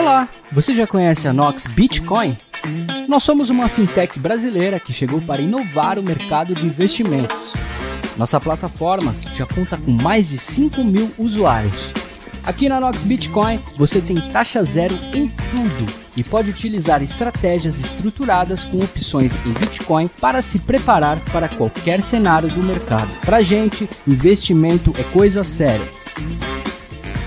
Olá, você já conhece a Nox Bitcoin? Nós somos uma fintech brasileira que chegou para inovar o mercado de investimentos. Nossa plataforma já conta com mais de 5 mil usuários. Aqui na Nox Bitcoin você tem taxa zero em tudo e pode utilizar estratégias estruturadas com opções em Bitcoin para se preparar para qualquer cenário do mercado. Pra gente, investimento é coisa séria.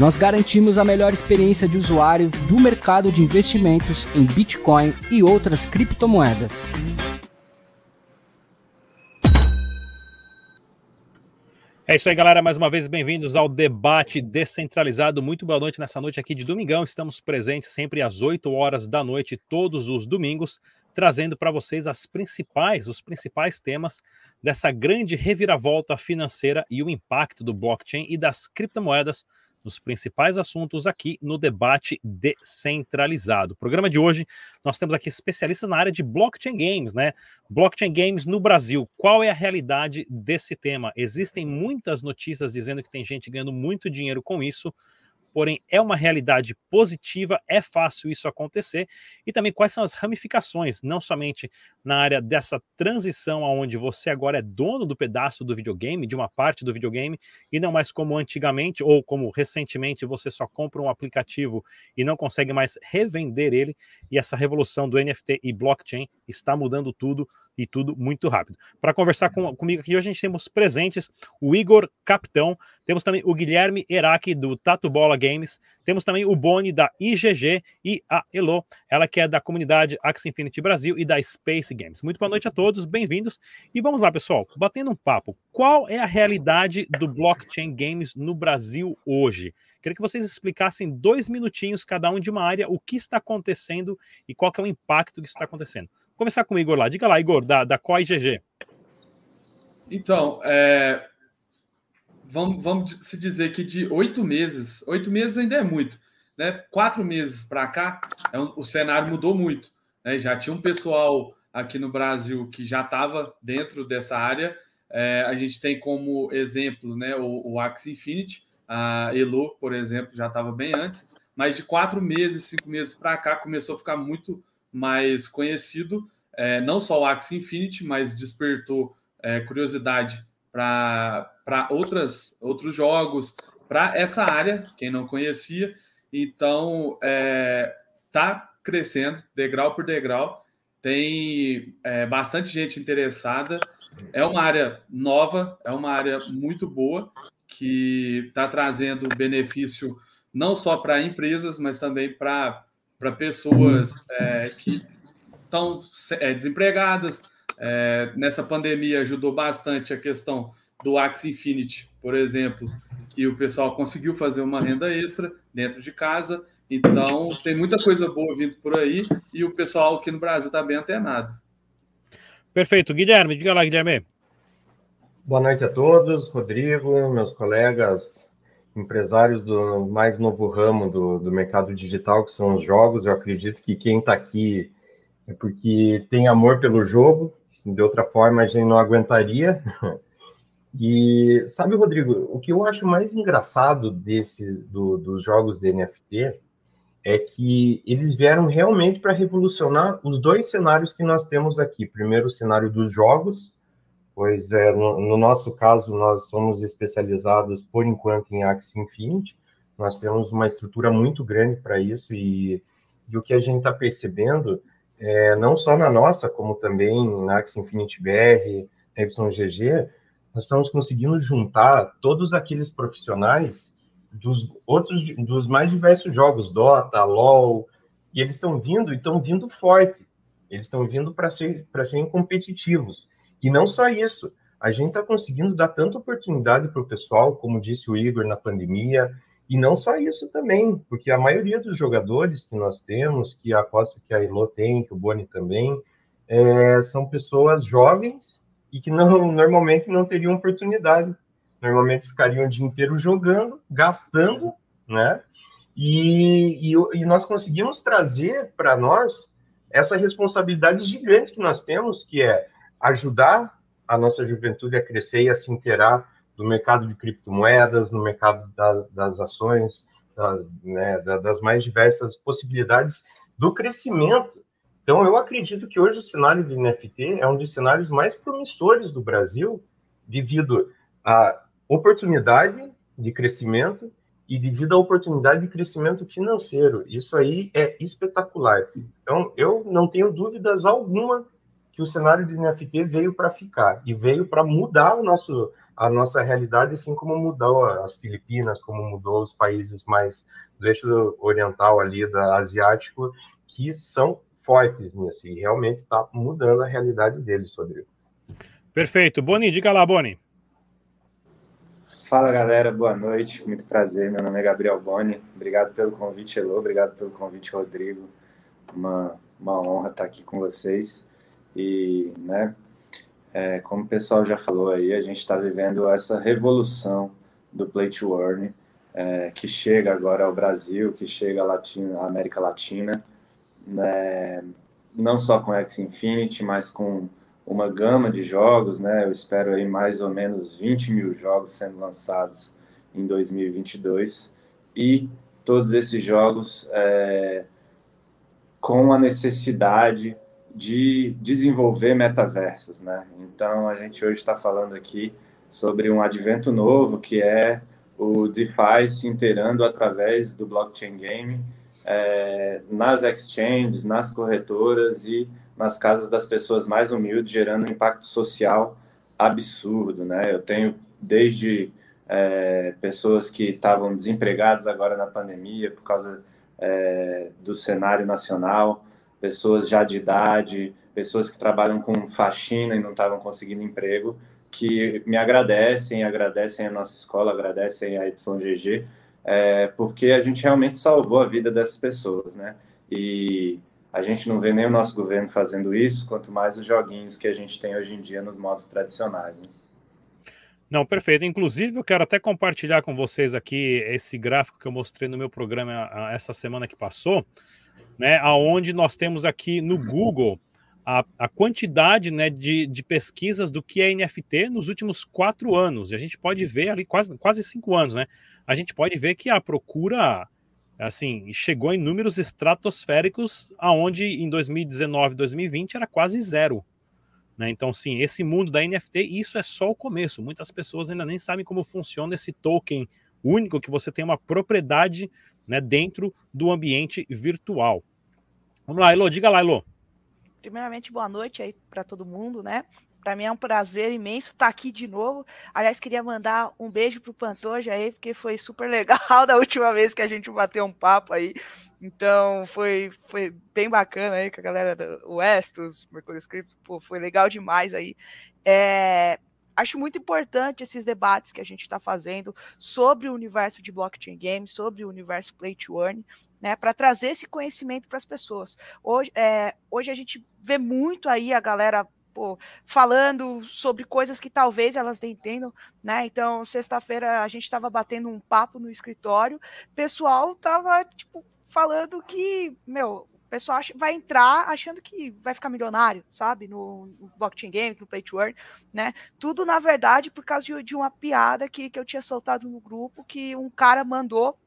Nós garantimos a melhor experiência de usuário do mercado de investimentos em Bitcoin e outras criptomoedas. É isso aí, galera. Mais uma vez, bem-vindos ao debate descentralizado. Muito boa noite nessa noite aqui de domingão. Estamos presentes sempre às 8 horas da noite, todos os domingos, trazendo para vocês as principais, os principais temas dessa grande reviravolta financeira e o impacto do blockchain e das criptomoedas nos principais assuntos aqui no debate descentralizado. Programa de hoje, nós temos aqui especialistas na área de blockchain games, né? Blockchain games no Brasil. Qual é a realidade desse tema? Existem muitas notícias dizendo que tem gente ganhando muito dinheiro com isso porém é uma realidade positiva, é fácil isso acontecer, e também quais são as ramificações, não somente na área dessa transição aonde você agora é dono do pedaço do videogame, de uma parte do videogame, e não mais como antigamente ou como recentemente você só compra um aplicativo e não consegue mais revender ele, e essa revolução do NFT e blockchain está mudando tudo e tudo muito rápido. Para conversar com, comigo aqui, hoje a gente temos presentes o Igor Capitão, temos também o Guilherme Eraque do Tatu Bola Games, temos também o Boni da IGG e a Elo, ela que é da comunidade Axie Infinity Brasil e da Space Games. Muito boa noite a todos, bem-vindos. E vamos lá, pessoal, batendo um papo. Qual é a realidade do blockchain games no Brasil hoje? Queria que vocês explicassem dois minutinhos cada um de uma área, o que está acontecendo e qual é o impacto que está acontecendo começar com o Igor lá. Diga lá, Igor, da, da COI GG. Então, é, vamos, vamos se dizer que de oito meses, oito meses ainda é muito, né? Quatro meses para cá, é um, o cenário mudou muito. Né? Já tinha um pessoal aqui no Brasil que já estava dentro dessa área. É, a gente tem como exemplo né, o, o Axie Infinity, a Elo, por exemplo, já estava bem antes, mas de quatro meses, cinco meses para cá começou a ficar muito mais conhecido, é, não só o Axie Infinity, mas despertou é, curiosidade para outros jogos, para essa área, quem não conhecia. Então, está é, tá crescendo degrau por degrau, tem é, bastante gente interessada. É uma área nova, é uma área muito boa, que está trazendo benefício não só para empresas, mas também para para pessoas é, que estão é, desempregadas. É, nessa pandemia ajudou bastante a questão do Axie Infinity, por exemplo, que o pessoal conseguiu fazer uma renda extra dentro de casa. Então, tem muita coisa boa vindo por aí e o pessoal aqui no Brasil está bem antenado. Perfeito. Guilherme, diga lá, Guilherme. Boa noite a todos, Rodrigo, meus colegas empresários do mais novo ramo do, do mercado digital, que são os jogos. Eu acredito que quem está aqui é porque tem amor pelo jogo, de outra forma a gente não aguentaria. E sabe, Rodrigo, o que eu acho mais engraçado desse, do, dos jogos de NFT é que eles vieram realmente para revolucionar os dois cenários que nós temos aqui. Primeiro, o cenário dos jogos, pois é, no, no, nosso caso, nós somos especializados, por enquanto, em Axie Infinity. Nós temos uma estrutura muito grande para isso e, e, o que a gente está percebendo, é, não só na nossa, como também na Axie Infinity BR, YGG, nós estamos conseguindo juntar todos aqueles profissionais dos outros, dos mais diversos jogos, Dota, LoL, e eles estão vindo e estão vindo forte. Eles estão vindo para ser, serem competitivos. E não só isso, a gente está conseguindo dar tanta oportunidade para o pessoal, como disse o Igor na pandemia, e não só isso também, porque a maioria dos jogadores que nós temos, que aposto que a Elo tem, que o Boni também, é, são pessoas jovens e que não, normalmente não teriam oportunidade. Normalmente ficariam o dia inteiro jogando, gastando, né? E, e, e nós conseguimos trazer para nós essa responsabilidade gigante que nós temos, que é ajudar a nossa juventude a crescer e a se inteirar do mercado de criptomoedas, no mercado da, das ações, né, das mais diversas possibilidades do crescimento. Então, eu acredito que hoje o cenário de NFT é um dos cenários mais promissores do Brasil, devido à oportunidade de crescimento e devido à oportunidade de crescimento financeiro. Isso aí é espetacular. Então, eu não tenho dúvidas alguma que o cenário de NFT veio para ficar e veio para mudar o nosso, a nossa realidade, assim como mudou as Filipinas, como mudou os países mais do eixo oriental ali, da asiático, que são fortes nisso e realmente está mudando a realidade deles, Rodrigo. Perfeito. Boni, diga lá, Boni. Fala galera, boa noite, muito prazer. Meu nome é Gabriel Boni. Obrigado pelo convite, Elô. Obrigado pelo convite, Rodrigo. Uma, uma honra estar aqui com vocês. E, né, é, como o pessoal já falou aí, a gente está vivendo essa revolução do Play to Earn, é, que chega agora ao Brasil, que chega à, Latina, à América Latina, né, não só com X Infinity, mas com uma gama de jogos, né? Eu espero aí mais ou menos 20 mil jogos sendo lançados em 2022 e todos esses jogos é, com a necessidade de desenvolver metaversos, né? Então a gente hoje está falando aqui sobre um advento novo que é o DeFi se inteirando através do blockchain game é, nas exchanges, nas corretoras e nas casas das pessoas mais humildes, gerando um impacto social absurdo, né? Eu tenho desde é, pessoas que estavam desempregadas agora na pandemia por causa é, do cenário nacional, pessoas já de idade, pessoas que trabalham com faxina e não estavam conseguindo emprego, que me agradecem, agradecem a nossa escola, agradecem a YGG, é, porque a gente realmente salvou a vida dessas pessoas, né? E a gente não vê nem o nosso governo fazendo isso, quanto mais os joguinhos que a gente tem hoje em dia nos modos tradicionais. Né? Não, perfeito. Inclusive, eu quero até compartilhar com vocês aqui esse gráfico que eu mostrei no meu programa essa semana que passou, né? Aonde nós temos aqui no Google a, a quantidade né, de, de pesquisas do que é NFT nos últimos quatro anos. E a gente pode ver ali quase, quase cinco anos, né? A gente pode ver que a procura assim chegou em números estratosféricos, aonde em 2019, 2020 era quase zero. Né? Então, sim, esse mundo da NFT, isso é só o começo. Muitas pessoas ainda nem sabem como funciona esse token único que você tem uma propriedade né, dentro do ambiente virtual. Vamos lá, Elo, diga lá, Elo. Primeiramente, boa noite aí para todo mundo, né? Para mim é um prazer imenso estar aqui de novo. Aliás, queria mandar um beijo pro Pantoja aí, porque foi super legal da última vez que a gente bateu um papo aí. Então, foi, foi bem bacana aí com a galera do Westos, Mercury Script, pô, foi legal demais aí. É, acho muito importante esses debates que a gente está fazendo sobre o universo de blockchain games, sobre o universo play to earn, né, para trazer esse conhecimento para as pessoas. Hoje, é, hoje a gente vê muito aí a galera pô, falando sobre coisas que talvez elas não entendam, né? Então, sexta-feira a gente estava batendo um papo no escritório, pessoal tava tipo falando que, meu, o pessoal acha, vai entrar achando que vai ficar milionário, sabe? No, no blockchain game, no play to earn, né? Tudo, na verdade, por causa de, de uma piada que, que eu tinha soltado no grupo, que um cara mandou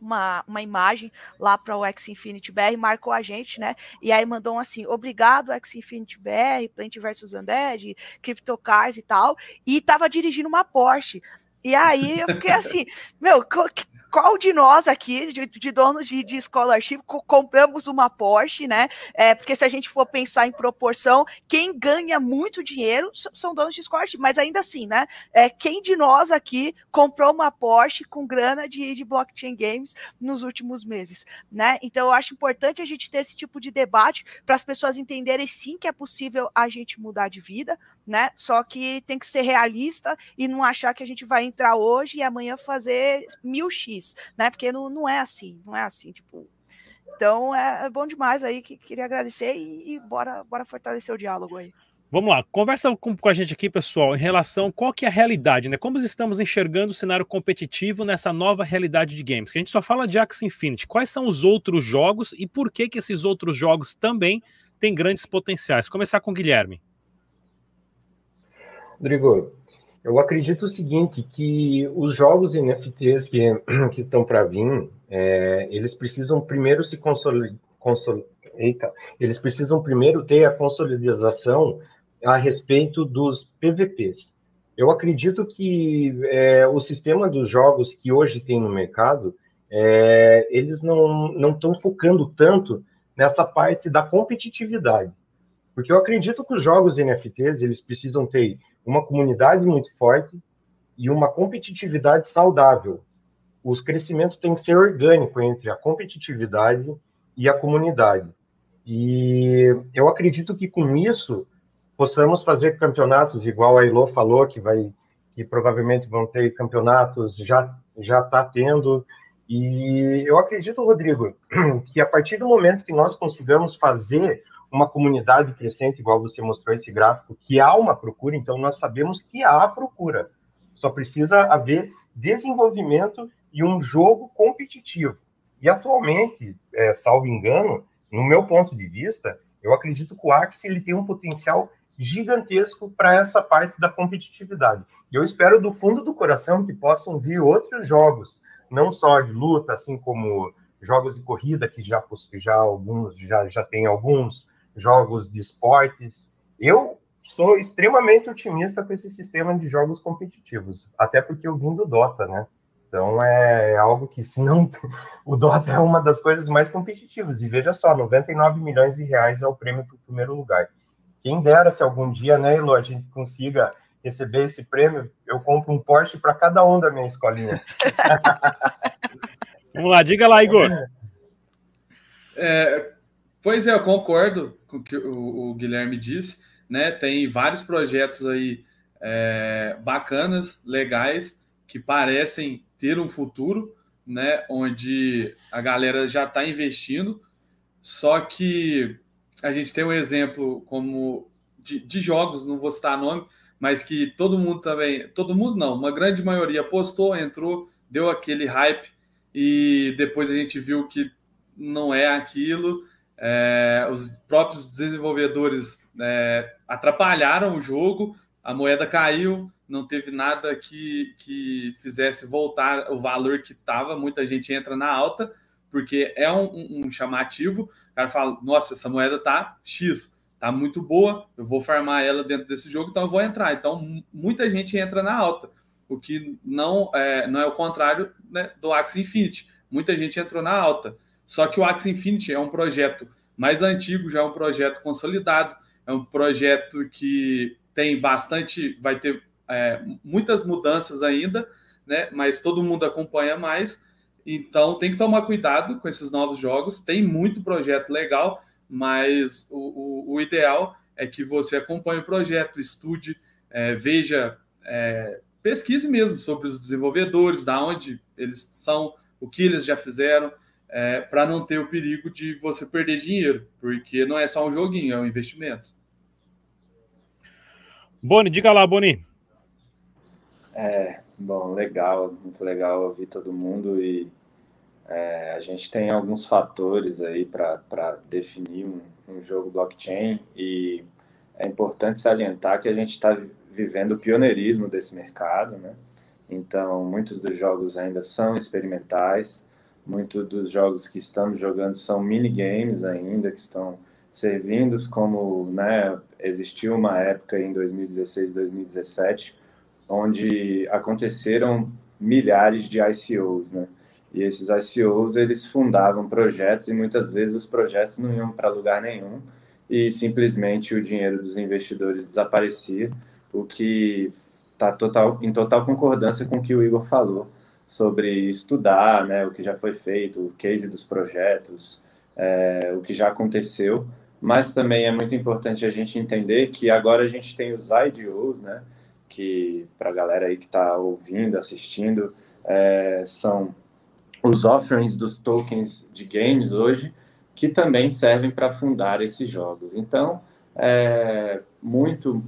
uma, uma imagem lá para o X Infinity BR, marcou a gente, né? E aí mandou um assim: obrigado, X Infinity BR, Plant vs Undead, CryptoCars e tal. E tava dirigindo uma Porsche. E aí eu fiquei assim, meu, qual de nós aqui, de, de donos de, de scholarship, co compramos uma Porsche, né? É, porque se a gente for pensar em proporção, quem ganha muito dinheiro são donos de scholarship, mas ainda assim, né? É, quem de nós aqui comprou uma Porsche com grana de, de blockchain games nos últimos meses, né? Então eu acho importante a gente ter esse tipo de debate para as pessoas entenderem sim que é possível a gente mudar de vida, né? Só que tem que ser realista e não achar que a gente vai entrar hoje e amanhã fazer mil X né? Porque não, não é assim, não é assim, tipo. Então é, é bom demais aí, que queria agradecer e, e, bora, bora fortalecer o diálogo aí. Vamos lá, conversa com, com, a gente aqui, pessoal, em relação qual que é a realidade, né? Como estamos enxergando o cenário competitivo nessa nova realidade de games? Que a gente só fala de Axie Infinity. Quais são os outros jogos e por que que esses outros jogos também têm grandes potenciais? Começar com o Guilherme. Rodrigo, Eu acredito o seguinte, que os jogos NFTs que, que estão para vir, é, eles precisam primeiro se consolidar, eles precisam primeiro ter a consolidação a respeito dos PVPs. Eu acredito que é, o sistema dos jogos que hoje tem no mercado, é, eles não estão focando tanto nessa parte da competitividade. Porque eu acredito que os jogos NFTs, eles precisam ter uma comunidade muito forte e uma competitividade saudável. Os crescimentos têm que ser orgânico entre a competitividade e a comunidade. E eu acredito que com isso possamos fazer campeonatos, igual a Ilo falou, que vai que provavelmente vão ter campeonatos, já já está tendo. E eu acredito, Rodrigo, que a partir do momento que nós consigamos fazer uma comunidade crescente, igual você mostrou esse gráfico, que há uma procura, então nós sabemos que há procura. Só precisa haver desenvolvimento e um jogo competitivo. E atualmente, é, salvo engano, no meu ponto de vista, eu acredito que o Axie ele tem um potencial gigantesco para essa parte da competitividade. E eu espero do fundo do coração que possam vir outros jogos, não só de luta, assim como jogos de corrida que já já alguns já já tem alguns, jogos de esportes. Eu sou extremamente otimista com esse sistema de jogos competitivos, até porque eu vim do Dota, né? Então é algo que, se não. O Dota é uma das coisas mais competitivas. E veja só, 99 milhões de reais é o prêmio para o primeiro lugar. Quem dera se algum dia, né, Elo, a gente consiga receber esse prêmio, eu compro um Porsche para cada um da minha escolinha. Vamos lá, diga lá, Igor. É, pois é, eu concordo o que o, o Guilherme disse, né? Tem vários projetos aí é, bacanas, legais, que parecem ter um futuro, né? Onde a galera já está investindo, só que a gente tem um exemplo como de, de, jogos, não vou citar nome, mas que todo mundo também, todo mundo não, uma grande maioria postou, entrou, deu aquele hype e depois a gente viu que não é aquilo é, os próprios desenvolvedores é, atrapalharam o jogo, a moeda caiu, não teve nada que, que fizesse voltar o valor que estava. Muita gente entra na alta, porque é um, um, chamativo. O cara fala: Nossa, essa moeda tá X, tá muito boa, eu vou farmar ela dentro desse jogo, então eu vou entrar. Então, muita gente entra na alta, o que não é, não é o contrário né, do Axie Infinity. Muita gente entrou na alta. Só que o Axie Infinity é um projeto mais antigo, já é um projeto consolidado, é um projeto que tem bastante, vai ter é, muitas mudanças ainda, né? Mas todo mundo acompanha mais, então tem que tomar cuidado com esses novos jogos. Tem muito projeto legal, mas o, o, o ideal é que você acompanhe o projeto, estude, é, veja, é, pesquise mesmo sobre os desenvolvedores, da onde eles são, o que eles já fizeram é, para não ter o perigo de você perder dinheiro, porque não é só um joguinho, é um investimento. Boni, diga lá, Boni. É, bom, legal, muito legal ouvir todo mundo e é, a gente tem alguns fatores aí para definir um, um, jogo blockchain e é importante salientar que a gente está vivendo o pioneirismo desse mercado, né? Então, muitos dos jogos ainda são experimentais, Muitos dos jogos que estamos jogando são minigames ainda, que estão servindo como, né, existiu uma época em 2016, 2017, onde aconteceram milhares de ICOs, né? E esses ICOs, eles fundavam projetos e muitas vezes os projetos não iam para lugar nenhum e simplesmente o dinheiro dos investidores desaparecia, o que está total, em total concordância com o que o Igor falou sobre estudar né, o que já foi feito, o case dos projetos, é, o que já aconteceu, mas também é muito importante a gente entender que agora a gente tem os IDOs, né, que para a galera aí que está ouvindo, assistindo, é, são os offerings dos tokens de games hoje, que também servem para fundar esses jogos. Então, é, muito,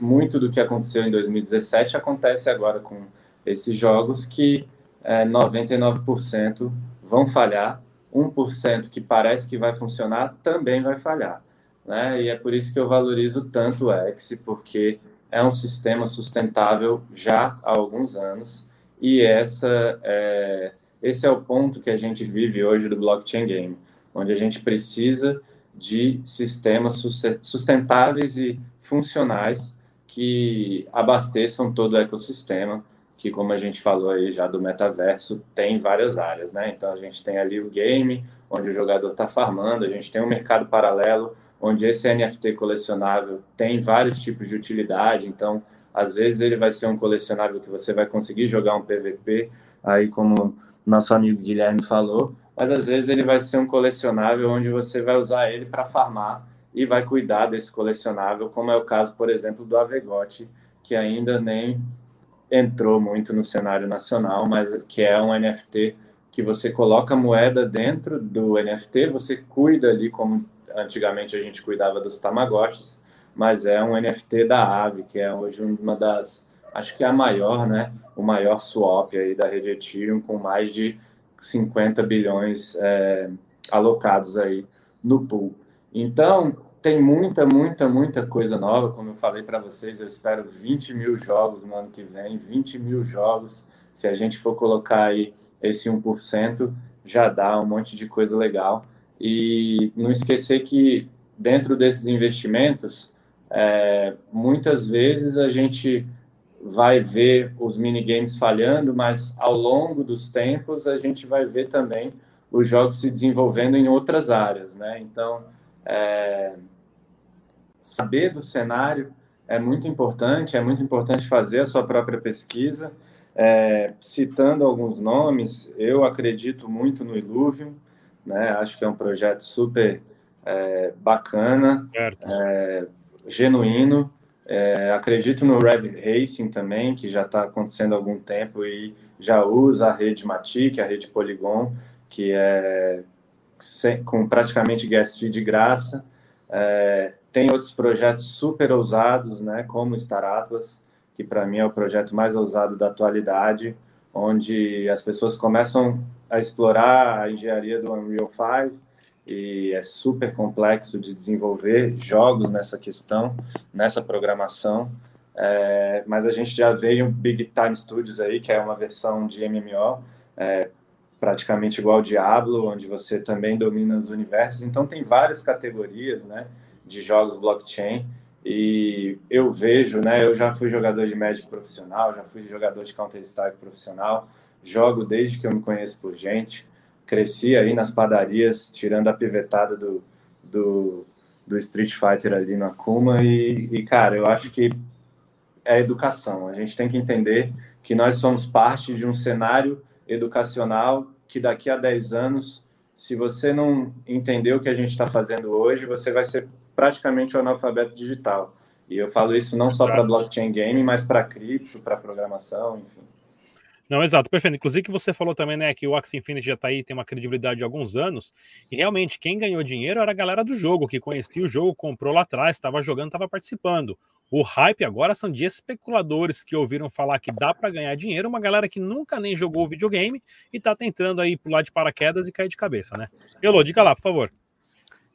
muito do que aconteceu em 2017 acontece agora com esses jogos que é, 99% vão falhar, 1% que parece que vai funcionar também vai falhar. Né? E é por isso que eu valorizo tanto o X, porque é um sistema sustentável já há alguns anos e essa é, esse é o ponto que a gente vive hoje do blockchain game, onde a gente precisa de sistemas sustentáveis e funcionais que abasteçam todo o ecossistema, que como a gente falou aí já do metaverso, tem várias áreas, né? Então a gente tem ali o game, onde o jogador está farmando, a gente tem um mercado paralelo, onde esse NFT colecionável tem vários tipos de utilidade, então às vezes ele vai ser um colecionável que você vai conseguir jogar um PVP, aí como nosso amigo Guilherme falou, mas às vezes ele vai ser um colecionável onde você vai usar ele para farmar e vai cuidar desse colecionável, como é o caso, por exemplo, do Avegote, que ainda nem entrou muito no cenário nacional, mas que é um NFT que você coloca moeda dentro do NFT, você cuida ali como antigamente a gente cuidava dos Tamagotchis, mas é um NFT da Ave, que é hoje uma das, acho que é a maior, né, o maior swap aí da rede Ethereum, com mais de 50 bilhões é, alocados aí no pool. Então, tem muita, muita, muita coisa nova. Como eu falei para vocês, eu espero 20 mil jogos no ano que vem, 20 mil jogos. Se a gente for colocar aí esse 1%, já dá um monte de coisa legal. E não esquecer que dentro desses investimentos, é, muitas vezes a gente vai ver os minigames falhando, mas ao longo dos tempos a gente vai ver também os jogos se desenvolvendo em outras áreas, né? Então, é, saber do cenário é muito importante, é muito importante fazer a sua própria pesquisa. É, citando alguns nomes, eu acredito muito no Illuvium, né? acho que é um projeto super é, bacana, é, genuíno. É, acredito no Rev Racing também, que já está acontecendo há algum tempo e já usa a rede Matic, a rede Polygon, que é sem, com praticamente gas fee de graça. É, tem outros projetos super ousados, né, como Star Atlas, que para mim é o projeto mais ousado da atualidade, onde as pessoas começam a explorar a engenharia do Unreal 5 e é super complexo de desenvolver jogos nessa questão, nessa programação. É, mas a gente já veio Big Time Studios aí, que é uma versão de MMO, é, praticamente igual ao Diablo, onde você também domina os universos. Então tem várias categorias, né, de jogos blockchain. E eu vejo, né, eu já fui jogador de Magic profissional, já fui jogador de Counter Strike profissional, jogo desde que eu me conheço por gente. Cresci aí nas padarias, tirando a pivetada do, do, do Street Fighter ali no Akuma. E, e, cara, eu acho que é educação. A gente tem que entender que nós somos parte de um cenário educacional que daqui a 10 anos, se você não entender o que a gente está fazendo hoje, você vai ser praticamente um analfabeto digital. E eu falo isso não só para blockchain game, mas para cripto, para programação, enfim. Não, exato, perfeito. Inclusive que você falou também, né, que o Axie Infinity já está aí, tem uma credibilidade de alguns anos, e realmente quem ganhou dinheiro era a galera do jogo, que conhecia o jogo, comprou lá atrás, estava jogando, estava participando. O hype agora são de especuladores que ouviram falar que dá para ganhar dinheiro, uma galera que nunca nem jogou videogame e está tentando aí pular de paraquedas e cair de cabeça, né? Elô, diga lá, por favor.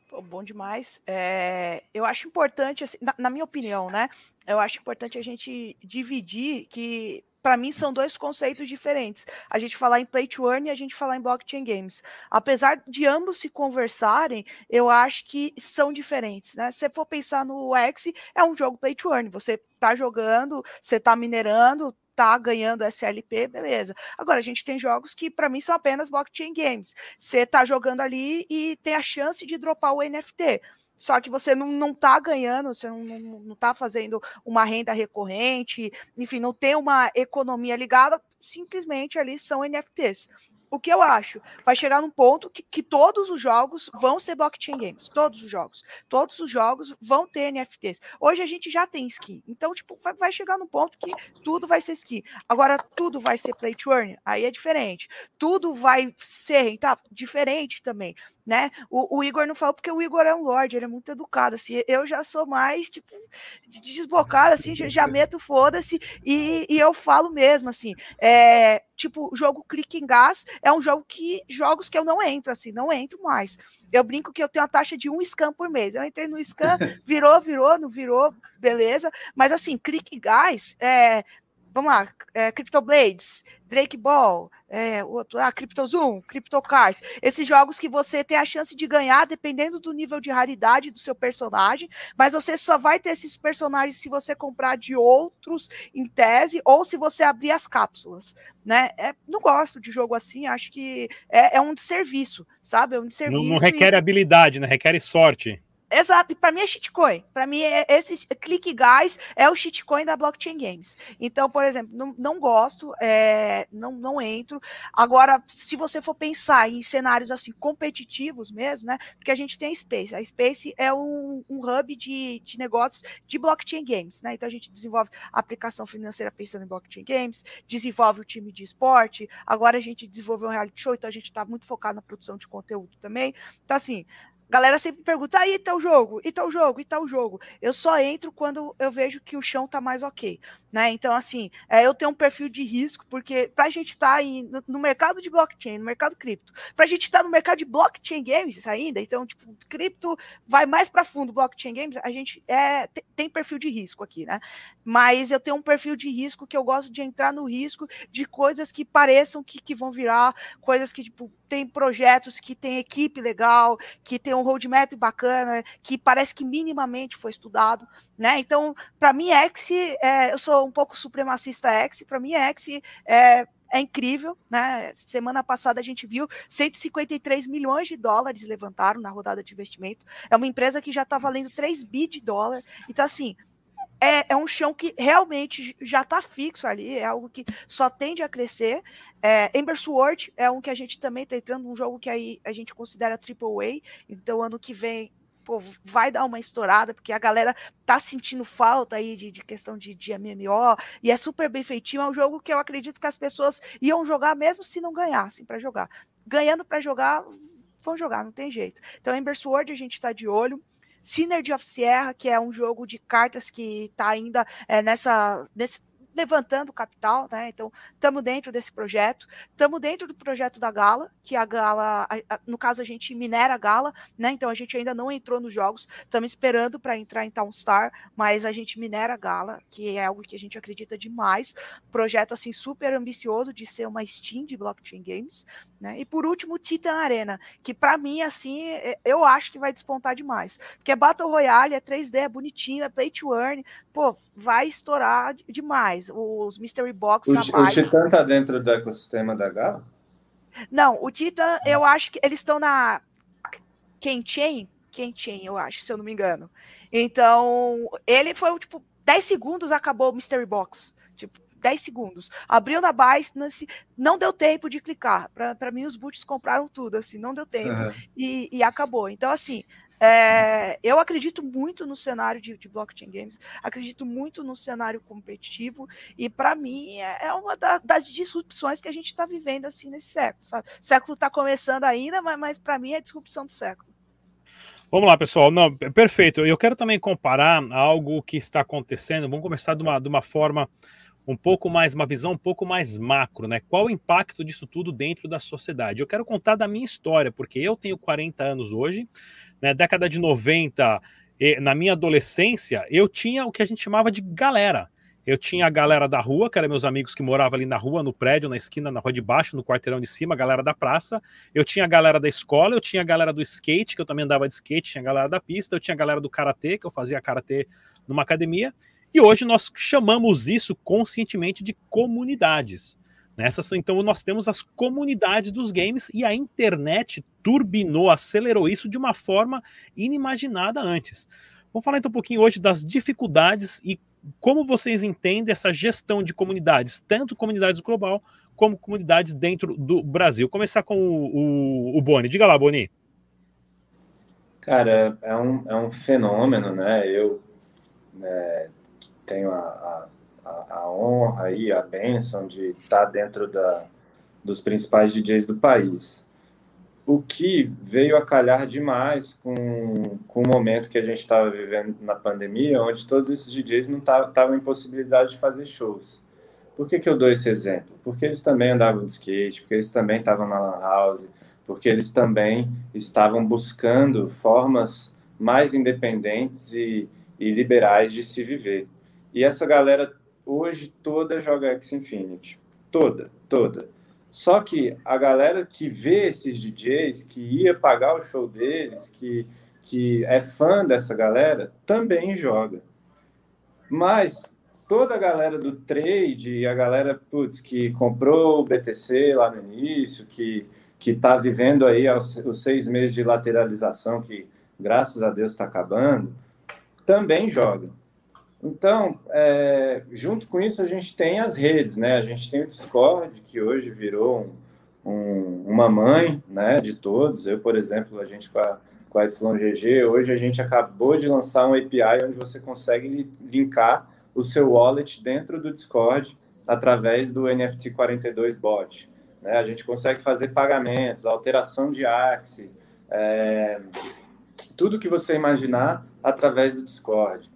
Pô, bom demais. É, eu acho importante, assim, na, na minha opinião, né? Eu acho importante a gente dividir que para mim são dois conceitos diferentes. A gente falar em play to earn e a gente falar em blockchain games. Apesar de ambos se conversarem, eu acho que são diferentes, né? Se você for pensar no X, é um jogo play to earn. Você tá jogando, você tá minerando, tá ganhando SLP, beleza. Agora, a gente tem jogos que, para mim, são apenas blockchain games. Você tá jogando ali e tem a chance de dropar o NFT só que você não, não tá ganhando, você não, não, não tá fazendo uma renda recorrente, enfim, não tem uma economia ligada, simplesmente ali são NFTs. O que eu acho? Vai chegar num ponto que, que todos os jogos vão ser blockchain games. Todos os jogos. Todos os jogos vão ter NFTs. Hoje a gente já tem skin. Então, tipo, vai, vai chegar num ponto que tudo vai ser skin. Agora, tudo vai ser play to earn. Aí é diferente. Tudo vai ser rentável? Diferente também. Né? O, o, Igor não falou porque o Igor é um lord, ele é muito educado, assim, eu já sou mais, tipo, desbocado, assim, já, meto foda-se e, e, eu falo mesmo, assim, é, tipo, jogo Click em Gas é um jogo que, jogos que eu não entro, assim, não entro mais. Eu brinco que eu tenho a taxa de um scan por mês, eu entrei no scan, virou, virou, não virou, beleza, mas assim, Click em Gas, é, vamos lá, é, Blades, Drake Ball, é, outro, ah, CryptoZoom, CryptoCars, esses jogos que você tem a chance de ganhar dependendo do nível de raridade do seu personagem, mas você só vai ter esses personagens se você comprar de outros em tese ou se você abrir as cápsulas, né? É, não gosto de jogo assim, acho que é, é um desserviço, sabe? É um desserviço. Não, não requer e... habilidade, né? Requer sorte. Exato, para mim é shitcoin. Para mim, é, esse Click Guys é o shitcoin da blockchain games. Então, por exemplo, não, não gosto, é, não, não entro. Agora, se você for pensar em cenários assim competitivos mesmo, né? Porque a gente tem a Space. A Space é um, um hub de, de negócios de blockchain games, né? Então a gente desenvolve aplicação financeira pensando em blockchain games, desenvolve o time de esporte. Agora a gente desenvolveu um reality show, então a gente está muito focado na produção de conteúdo também. Então, assim, galera sempre pergunta, aí ah, tal jogo, e tal jogo, e tal jogo. Eu só entro quando eu vejo que o chão tá mais ok, né? Então, assim, é, eu tenho um perfil de risco, porque pra gente estar tá no, no, mercado de blockchain, no mercado cripto, pra gente estar tá no mercado de blockchain games ainda, então, tipo, cripto vai mais para fundo, blockchain games, a gente é, tem perfil de risco aqui, né? Mas eu tenho um perfil de risco que eu gosto de entrar no risco de coisas que pareçam que, que vão virar, coisas que, tipo, tem projetos que tem equipe legal, que tem um roadmap bacana, que parece que minimamente foi estudado, né? Então, para mim, X, é, eu sou um pouco supremacista X, para mim, X é, é incrível, né? Semana passada a gente viu 153 milhões de dólares levantaram na rodada de investimento. É uma empresa que já está valendo 3 bi de dólar. Então, assim, é, é, um chão que realmente já está fixo ali, é algo que só tende a crescer. É, Ember Sword é um que a gente também está entrando, um jogo que aí a gente considera AAA, então ano que vem pô, vai dar uma estourada, porque a galera tá sentindo falta aí de, de questão de, de MMO, e é super bem feitinho, é um jogo que eu acredito que as pessoas iam jogar mesmo se não ganhassem para jogar. Ganhando para jogar, vão jogar, não tem jeito. Então, Ember Sword a gente está de olho. Synergy of Sierra, que é um jogo de cartas que está ainda é, nessa, nesse, levantando capital, né? Então, estamos dentro desse projeto, estamos dentro do projeto da Gala, que a Gala, a, a, no caso, a gente minera a Gala, né? Então a gente ainda não entrou nos jogos, estamos esperando para entrar em Town Star, mas a gente minera a Gala, que é algo que a gente acredita demais. Projeto assim super ambicioso de ser uma Steam de blockchain games, né? E por último, Titan Arena, que para mim assim, eu acho que vai despontar demais, porque é Battle Royale, é 3D, é bonitinho, é play to earn, pô, vai estourar demais. Os Mystery Box o, o Titan tá dentro do ecossistema da Gala? Não, o Titan, eu acho que eles estão na Kenchain, Kenchain, eu acho, se eu não me engano. Então, ele foi, tipo, 10 segundos acabou o Mystery Box. Tipo, 10 segundos. Abriu na Binance, não deu tempo de clicar. Para mim, os boots compraram tudo, assim, não deu tempo. Uhum. E, e, acabou. Então, assim, é, eu acredito muito no cenário de, de, blockchain games, acredito muito no cenário competitivo, e para mim é, é uma da, das disrupções que a gente está vivendo assim nesse século. Sabe? O século está começando ainda, mas, mas para mim é a disrupção do século. Vamos lá, pessoal. Não, perfeito. Eu quero também comparar algo que está acontecendo. Vamos começar de uma, de uma forma um pouco mais, uma visão um pouco mais macro, né? Qual o impacto disso tudo dentro da sociedade? Eu quero contar da minha história, porque eu tenho 40 anos hoje, né, década de 90, na minha adolescência, eu tinha o que a gente chamava de galera. Eu tinha a galera da rua, que eram meus amigos que moravam ali na rua, no prédio, na esquina, na rua de baixo, no quarteirão de cima, a galera da praça. Eu tinha a galera da escola, eu tinha a galera do skate, que eu também andava de skate, tinha a galera da pista, eu tinha a galera do karatê, que eu fazia karatê numa academia. E hoje nós chamamos isso conscientemente de comunidades. Então nós temos as comunidades dos games e a internet turbinou, acelerou isso de uma forma inimaginada antes. Vamos falar então um pouquinho hoje das dificuldades e como vocês entendem essa gestão de comunidades, tanto comunidades global como comunidades dentro do Brasil. Começar com o, o, o Boni. Diga lá, Boni. Cara, é um, é um fenômeno, né? Eu né, tenho a, a a, a honra e a bênção de estar dentro da, dos principais DJs do país. o que veio a calhar demais com, com o momento que a gente estava vivendo na pandemia, onde todos esses DJs não estavam em possibilidade de fazer shows. Por que, que eu dou esse exemplo? Porque eles também andavam de skate, porque eles também estavam na Lan House, porque eles também estavam buscando formas mais independentes e, e liberais de se viver. E essa galera hoje toda joga X Infinity. Toda, toda. Só que a galera que vê esses DJs, que ia pagar o show deles, que, que é fã dessa galera, também joga. Mas toda a galera do trade a galera putz, que comprou o BTC lá no início, que que está vivendo aí os, os, seis meses de lateralização que graças a Deus está acabando, também joga. Então, é, junto com isso a gente tem as redes, né? A gente tem o Discord que hoje virou um, um, uma mãe, né, de todos. Eu, por exemplo, a gente com a, com a YGG, hoje a gente acabou de lançar um API onde você consegue linkar o seu wallet dentro do Discord através do NFT42 bot. Né? A gente consegue fazer pagamentos, alteração de Axe, é, tudo que você imaginar através do Discord.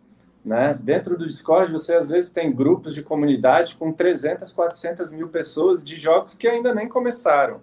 Né? Dentro do Discord, você às vezes tem grupos de comunidade com 300, 400 mil pessoas de jogos que ainda nem começaram.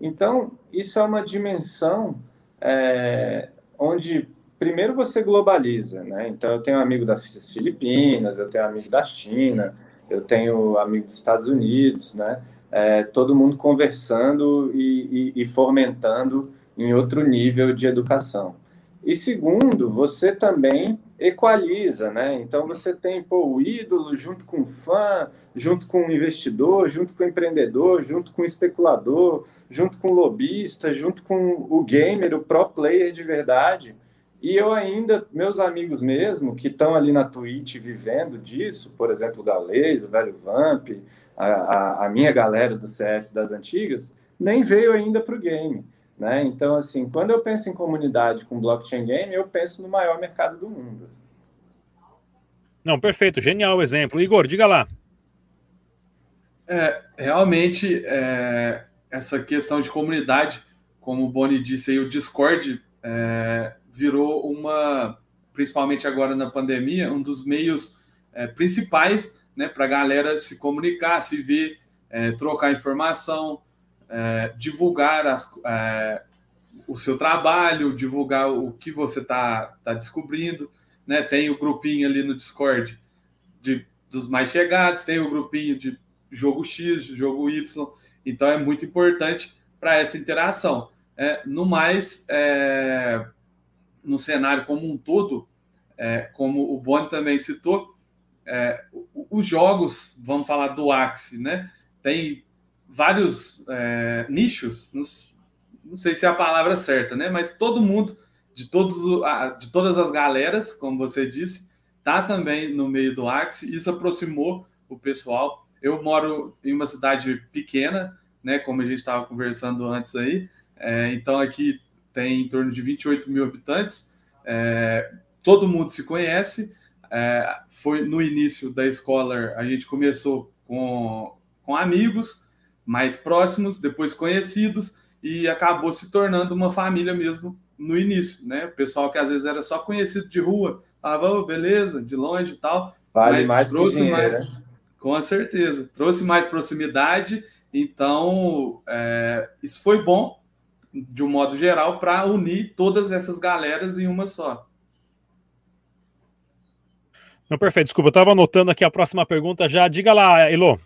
Então, isso é uma dimensão é, onde primeiro você globaliza, né? Então eu tenho amigo das Filipinas, eu tenho amigo da China, eu tenho amigo dos Estados Unidos, né? É, todo mundo conversando e, e, e, fomentando em outro nível de educação. E segundo, você também equaliza, né? Então você tem pô, o ídolo junto com o fã, junto com o investidor, junto com o empreendedor, junto com o especulador, junto com o lobista, junto com o gamer, o pro player de verdade. E eu ainda, meus amigos mesmo, que estão ali na Twitch vivendo disso, por exemplo, o Galês, o Velho Vamp, a, a, a, minha galera do CS das antigas, nem veio ainda para o game. Né? Então, assim, quando eu penso em comunidade com blockchain game, eu penso no maior mercado do mundo. Não, perfeito, genial o exemplo. Igor, diga lá. É, realmente, é, essa questão de comunidade, como o Boni disse aí, o Discord é, virou uma, principalmente agora na pandemia, um dos meios é, principais né, para a galera se comunicar, se ver, é, trocar informação, é, divulgar as, é, o seu trabalho, divulgar o que você está tá descobrindo. Né? Tem o grupinho ali no Discord de, dos mais chegados, tem o grupinho de jogo X, jogo Y. Então é muito importante para essa interação. É, no mais, é, no cenário como um todo, é, como o Boni também citou, é, os jogos, vamos falar do Axie, né? Tem vários é, nichos, não sei se é a palavra certa, né? Mas todo mundo, de, todos, de todas as galeras, como você disse, tá também no meio do Axie. Isso aproximou o pessoal. Eu moro em uma cidade pequena, né? Como a gente estava conversando antes aí. É, então aqui tem em torno de 28 mil habitantes, é, todo mundo se conhece. É, foi no início da escola, a gente começou com, com amigos mais próximos, depois conhecidos, e acabou se tornando uma família mesmo no início, né? O pessoal que às vezes era só conhecido de rua, falava, oh, beleza, de longe e tal. Vale mas mais trouxe dinheiro, mais, né? com certeza, trouxe mais proximidade. Então, é, isso foi bom de um modo geral, para unir todas essas galeras em uma só. Não, perfeito. Desculpa, eu estava anotando aqui a próxima pergunta já. Diga lá, Elo.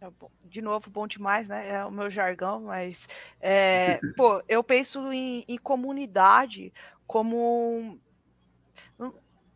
É de novo, bom demais, né? É o meu jargão, mas é, pô, eu penso em, em comunidade como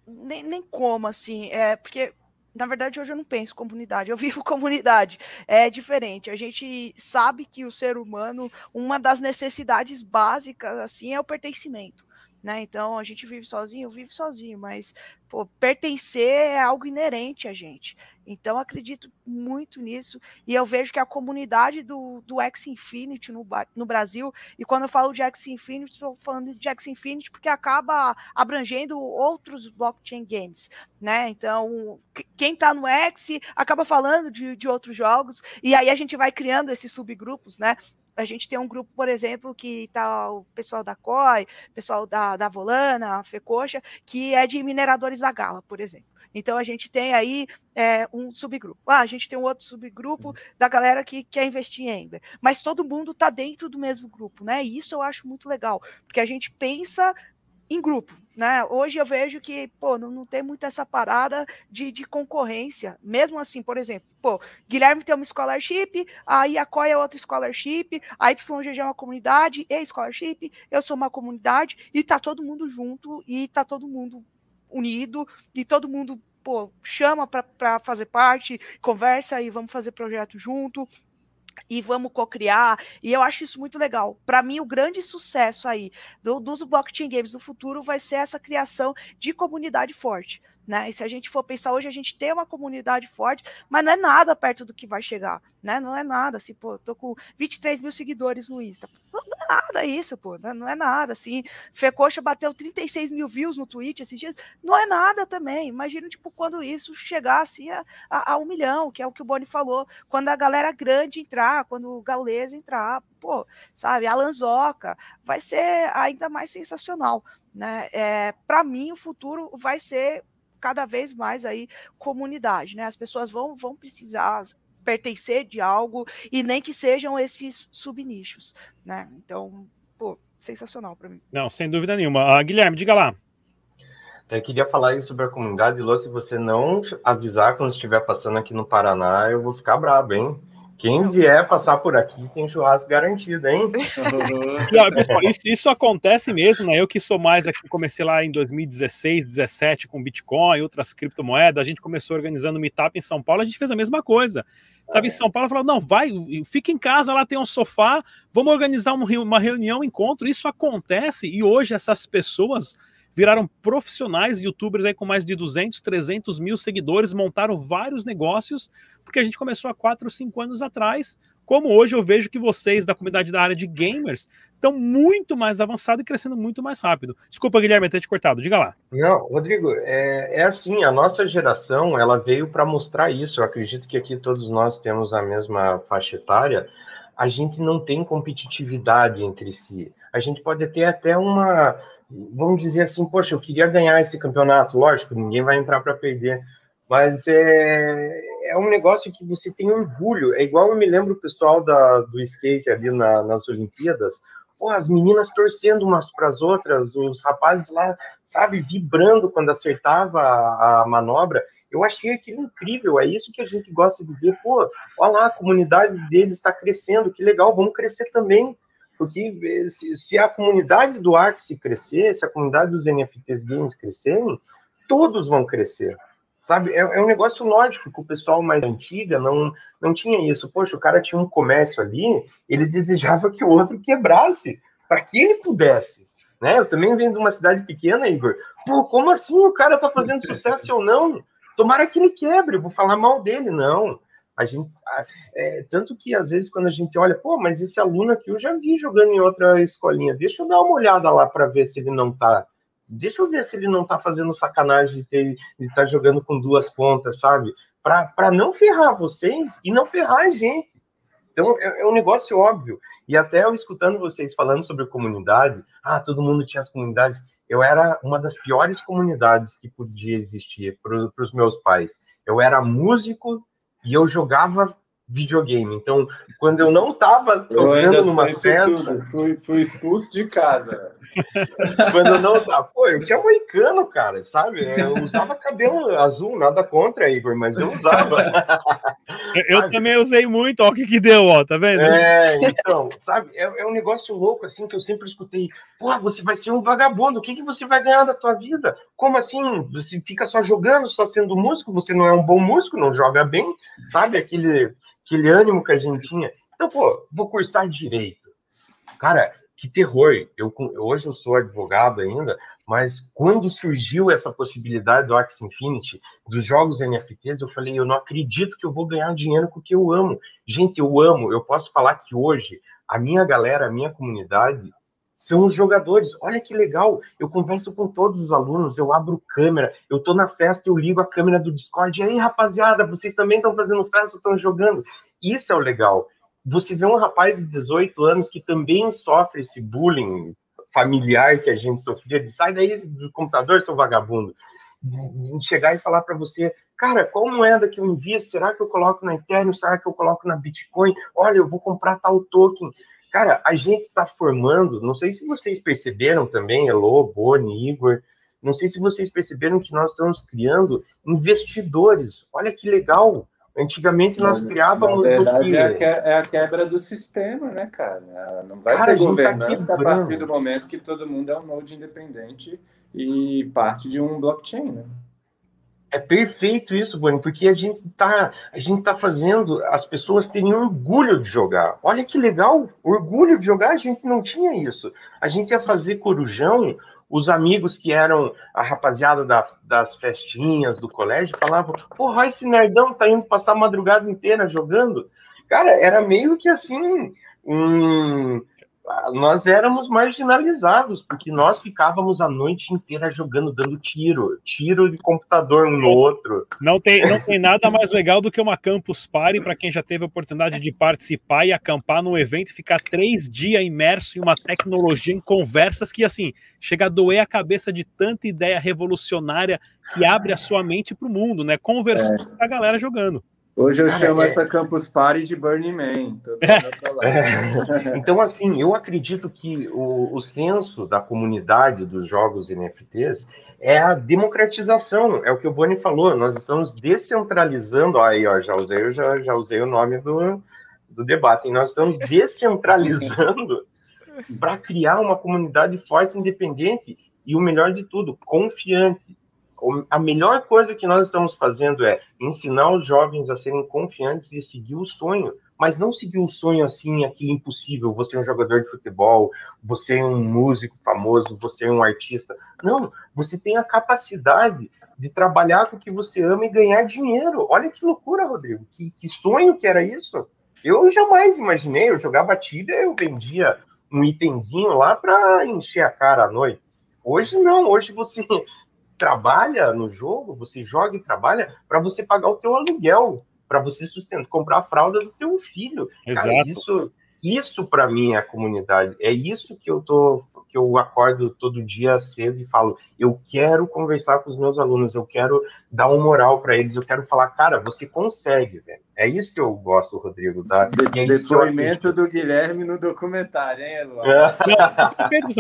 nem, nem como assim, é porque na verdade, hoje eu não penso comunidade, eu vivo comunidade. É diferente. A gente sabe que o ser humano, uma das necessidades básicas, assim, é o pertencimento. Né? Então a gente vive sozinho, vive sozinho, mas pô, pertencer é algo inerente a gente. Então acredito muito nisso e eu vejo que a comunidade do, do X Infinity no, no Brasil, e quando eu falo de X Infinity, estou falando de X Infinity porque acaba abrangendo outros blockchain games, né? Então, quem está no X acaba falando de, de outros jogos, e aí a gente vai criando esses subgrupos, né? A gente tem um grupo, por exemplo, que está o pessoal da COI, pessoal da, da Volana, a FECOXA, que é de mineradores da Gala, por exemplo. Então a gente tem aí é, um subgrupo. Ah, a gente tem um outro subgrupo da galera que quer investir em Ember. Mas todo mundo está dentro do mesmo grupo, né? E isso eu acho muito legal, porque a gente pensa em grupo, né? Hoje eu vejo que, pô, não, não tem muito essa parada de, de concorrência. Mesmo assim, por exemplo, pô, Guilherme tem uma scholarship, aí a COI é outra scholarship, a YGG é uma comunidade, e scholarship, eu sou uma comunidade, e tá todo mundo junto, e tá todo mundo unido, e todo mundo, pô, chama para fazer parte, conversa e vamos fazer projeto junto, e vamos co-criar. E eu acho isso muito legal. Para mim, o grande sucesso aí do, dos blockchain games do futuro vai ser essa criação de comunidade forte. Né? E se a gente for pensar hoje, a gente tem uma comunidade forte, mas não é nada perto do que vai chegar, né? Não é nada, assim, pô, tô com 23 mil seguidores no Insta. Não é nada isso, pô, não é nada, assim. Fecoxa bateu 36 mil views no Twitch esses dias, não é nada também. Imagina, tipo, quando isso chegasse a, a, a, um milhão, que é o que o Boni falou, quando a galera grande entrar, quando o Gaules entrar, pô, sabe, a Lanzoca, vai ser ainda mais sensacional, né? É, para mim, o futuro vai ser cada vez mais aí comunidade, né? As pessoas vão, vão precisar pertencer de algo e nem que sejam esses subnichos, né? Então, pô, sensacional para mim. Não, sem dúvida nenhuma. Uh, Guilherme, diga lá. Eu queria falar isso sobre a comunidade, Lô, se você não avisar quando estiver passando aqui no Paraná, eu vou ficar brabo, hein? Quem vier passar por aqui tem churrasco garantido, hein? Não, pessoal, isso, isso, acontece mesmo, né? Eu que sou mais aqui, comecei lá em 2016, 2017 com Bitcoin, outras criptomoedas. A gente começou organizando meetup em São Paulo, a gente fez a mesma coisa. Estava em São Paulo e falou: não, vai, fica em casa, lá tem um sofá, vamos organizar uma reunião, um encontro. Isso acontece e hoje essas pessoas viraram profissionais youtubers aí com mais de 200, 300 mil seguidores, montaram vários negócios, porque a gente começou há 4, 5 anos atrás. Como hoje eu vejo que vocês da comunidade da área de gamers estão muito mais avançados e crescendo muito mais rápido. Desculpa, Guilherme, ter te cortado, diga lá. Não, Rodrigo, é, é assim, a nossa geração, ela veio para mostrar isso. Eu acredito que aqui todos nós temos a mesma faixa etária. A gente não tem competitividade entre si. A gente pode ter até uma, vamos dizer assim, poxa, eu queria ganhar esse campeonato, lógico, ninguém vai entrar para perder, mas é, é um negócio que você tem orgulho, é igual eu me lembro o pessoal da, do skate ali na, nas Olimpíadas, pô, as meninas torcendo umas para as outras, os rapazes lá, sabe, vibrando quando acertava a, a manobra, eu achei aquilo incrível, é isso que a gente gosta de ver, pô, olha lá, a comunidade deles está crescendo, que legal, vamos crescer também, porque se, se a comunidade do Arx crescer, se a comunidade dos NFTs Games crescerem, todos vão crescer. Sabe? É, é, um negócio lógico que o pessoal mais antiga não, não tinha isso. Poxa, o cara tinha um comércio ali, ele desejava que o outro quebrasse, para que ele pudesse. Né? Eu também venho de uma cidade pequena, Igor. Pô, como assim o cara tá fazendo sucesso ou não? Tomara que ele quebre, eu vou falar mal dele. Não. A gente, é, tanto que às vezes quando a gente olha, pô, mas esse aluno aqui eu já vi jogando em outra escolinha, deixa eu dar uma olhada lá para ver se ele não tá, deixa eu ver se ele não tá fazendo sacanagem de estar tá jogando com duas pontas, sabe? Para não ferrar vocês e não ferrar a gente. Então é, é, um negócio óbvio. E até eu escutando vocês falando sobre comunidade, ah, todo mundo tinha as comunidades. Eu era uma das piores comunidades que podia existir para os meus pais. Eu era músico e eu jogava videogame. Então, quando eu não estava tocando numa festa. Fui, fui expulso de casa. quando eu não tava. Pô, eu tinha moicano, cara, sabe? Eu usava cabelo azul, nada contra, Igor, mas eu usava. eu, eu também usei muito, ó, o que, que deu, ó, tá vendo? É, então, sabe? É, é, um negócio louco, assim, que eu sempre escutei. Pô, você vai ser um vagabundo, o que, que você vai ganhar da tua vida? Como assim? Você fica só jogando, só sendo músico, você não é um bom músico, não joga bem, sabe? Aquele aquele ânimo que a gente tinha. Então, pô, vou cursar direito. Cara, que terror. Eu, hoje eu sou advogado ainda, mas quando surgiu essa possibilidade do Axie Infinity, dos jogos NFTs, eu falei, eu não acredito que eu vou ganhar dinheiro com o que eu amo. Gente, eu amo. Eu posso falar que hoje a minha galera, a minha comunidade, são os jogadores. Olha que legal, eu converso com todos os alunos, eu abro câmera, eu tô na festa, eu ligo a câmera do Discord, e aí, rapaziada, vocês também estão fazendo festa, estão jogando. Isso é o legal. você vê um rapaz de 18 anos que também sofre esse bullying familiar que a gente sofria, de sai daí do computador, seu vagabundo, de, de chegar e falar para você, cara, qual moeda que eu envio? Será que eu coloco na Ethereum? Será que eu coloco na Bitcoin? Olha, eu vou comprar tal token. Cara, a gente está formando, não sei se vocês perceberam também, Elô, Boni, Igor, não sei se vocês perceberam que nós estamos criando investidores. Olha que legal. Antigamente nós criávamos. Na verdade, é a, que... é a, quebra do sistema, né, cara? Não vai cara, ter tá governança tá a partir do momento que todo mundo é um node independente e parte de um blockchain, né? É perfeito isso, Boni, porque a gente tá, a gente tá fazendo as pessoas terem orgulho de jogar. Olha que legal, orgulho de jogar, a gente não tinha isso. A gente ia fazer corujão, os amigos que eram a rapaziada da, das festinhas do colégio falavam: porra, esse nerdão tá indo passar a madrugada inteira jogando. Cara, era meio que assim, um, nós éramos marginalizados, porque nós ficávamos a noite inteira jogando, dando tiro, tiro de computador um no outro. Não tem, não tem nada mais legal do que uma Campus Party para quem já teve a oportunidade de participar e acampar num evento e ficar três dias imerso em uma tecnologia, em conversas que, assim, chega a doer a cabeça de tanta ideia revolucionária que abre a sua mente para o mundo, né? Conversando é. com a galera jogando. Hoje eu Cara, chamo é... essa Campus Party de Burning Man. É. então, assim, eu acredito que o, o senso da comunidade dos jogos NFTs é a democratização, é o que o Boni falou, nós estamos descentralizando, aí, ó, já usei, eu já, já usei o nome do, do debate, nós estamos descentralizando para criar uma comunidade forte, independente e o melhor de tudo, confiante a melhor coisa que nós estamos fazendo é ensinar os jovens a serem confiantes e seguir o sonho, mas não seguir o sonho assim, aquilo impossível, você é um jogador de futebol, você é um músico famoso, você é um artista. Não, você tem a capacidade de trabalhar com o que você ama e ganhar dinheiro. Olha que loucura, Rodrigo, que, que sonho que era isso. Eu jamais imaginei, eu jogava tira, eu vendia um itemzinho lá para encher a cara à noite. Hoje não, hoje você trabalha no jogo, você joga e trabalha para você pagar o teu aluguel, para você sustentar, comprar a fralda do teu filho. Exato. Cara, isso, isso para mim é a comunidade. É isso que eu tô, que eu acordo todo dia cedo e falo, eu quero conversar com os meus alunos, eu quero dar um moral para eles, eu quero falar, cara, você consegue, velho. É isso que eu gosto, Rodrigo. Tá? De, é depoimento do Guilherme no documentário, hein, Eloy?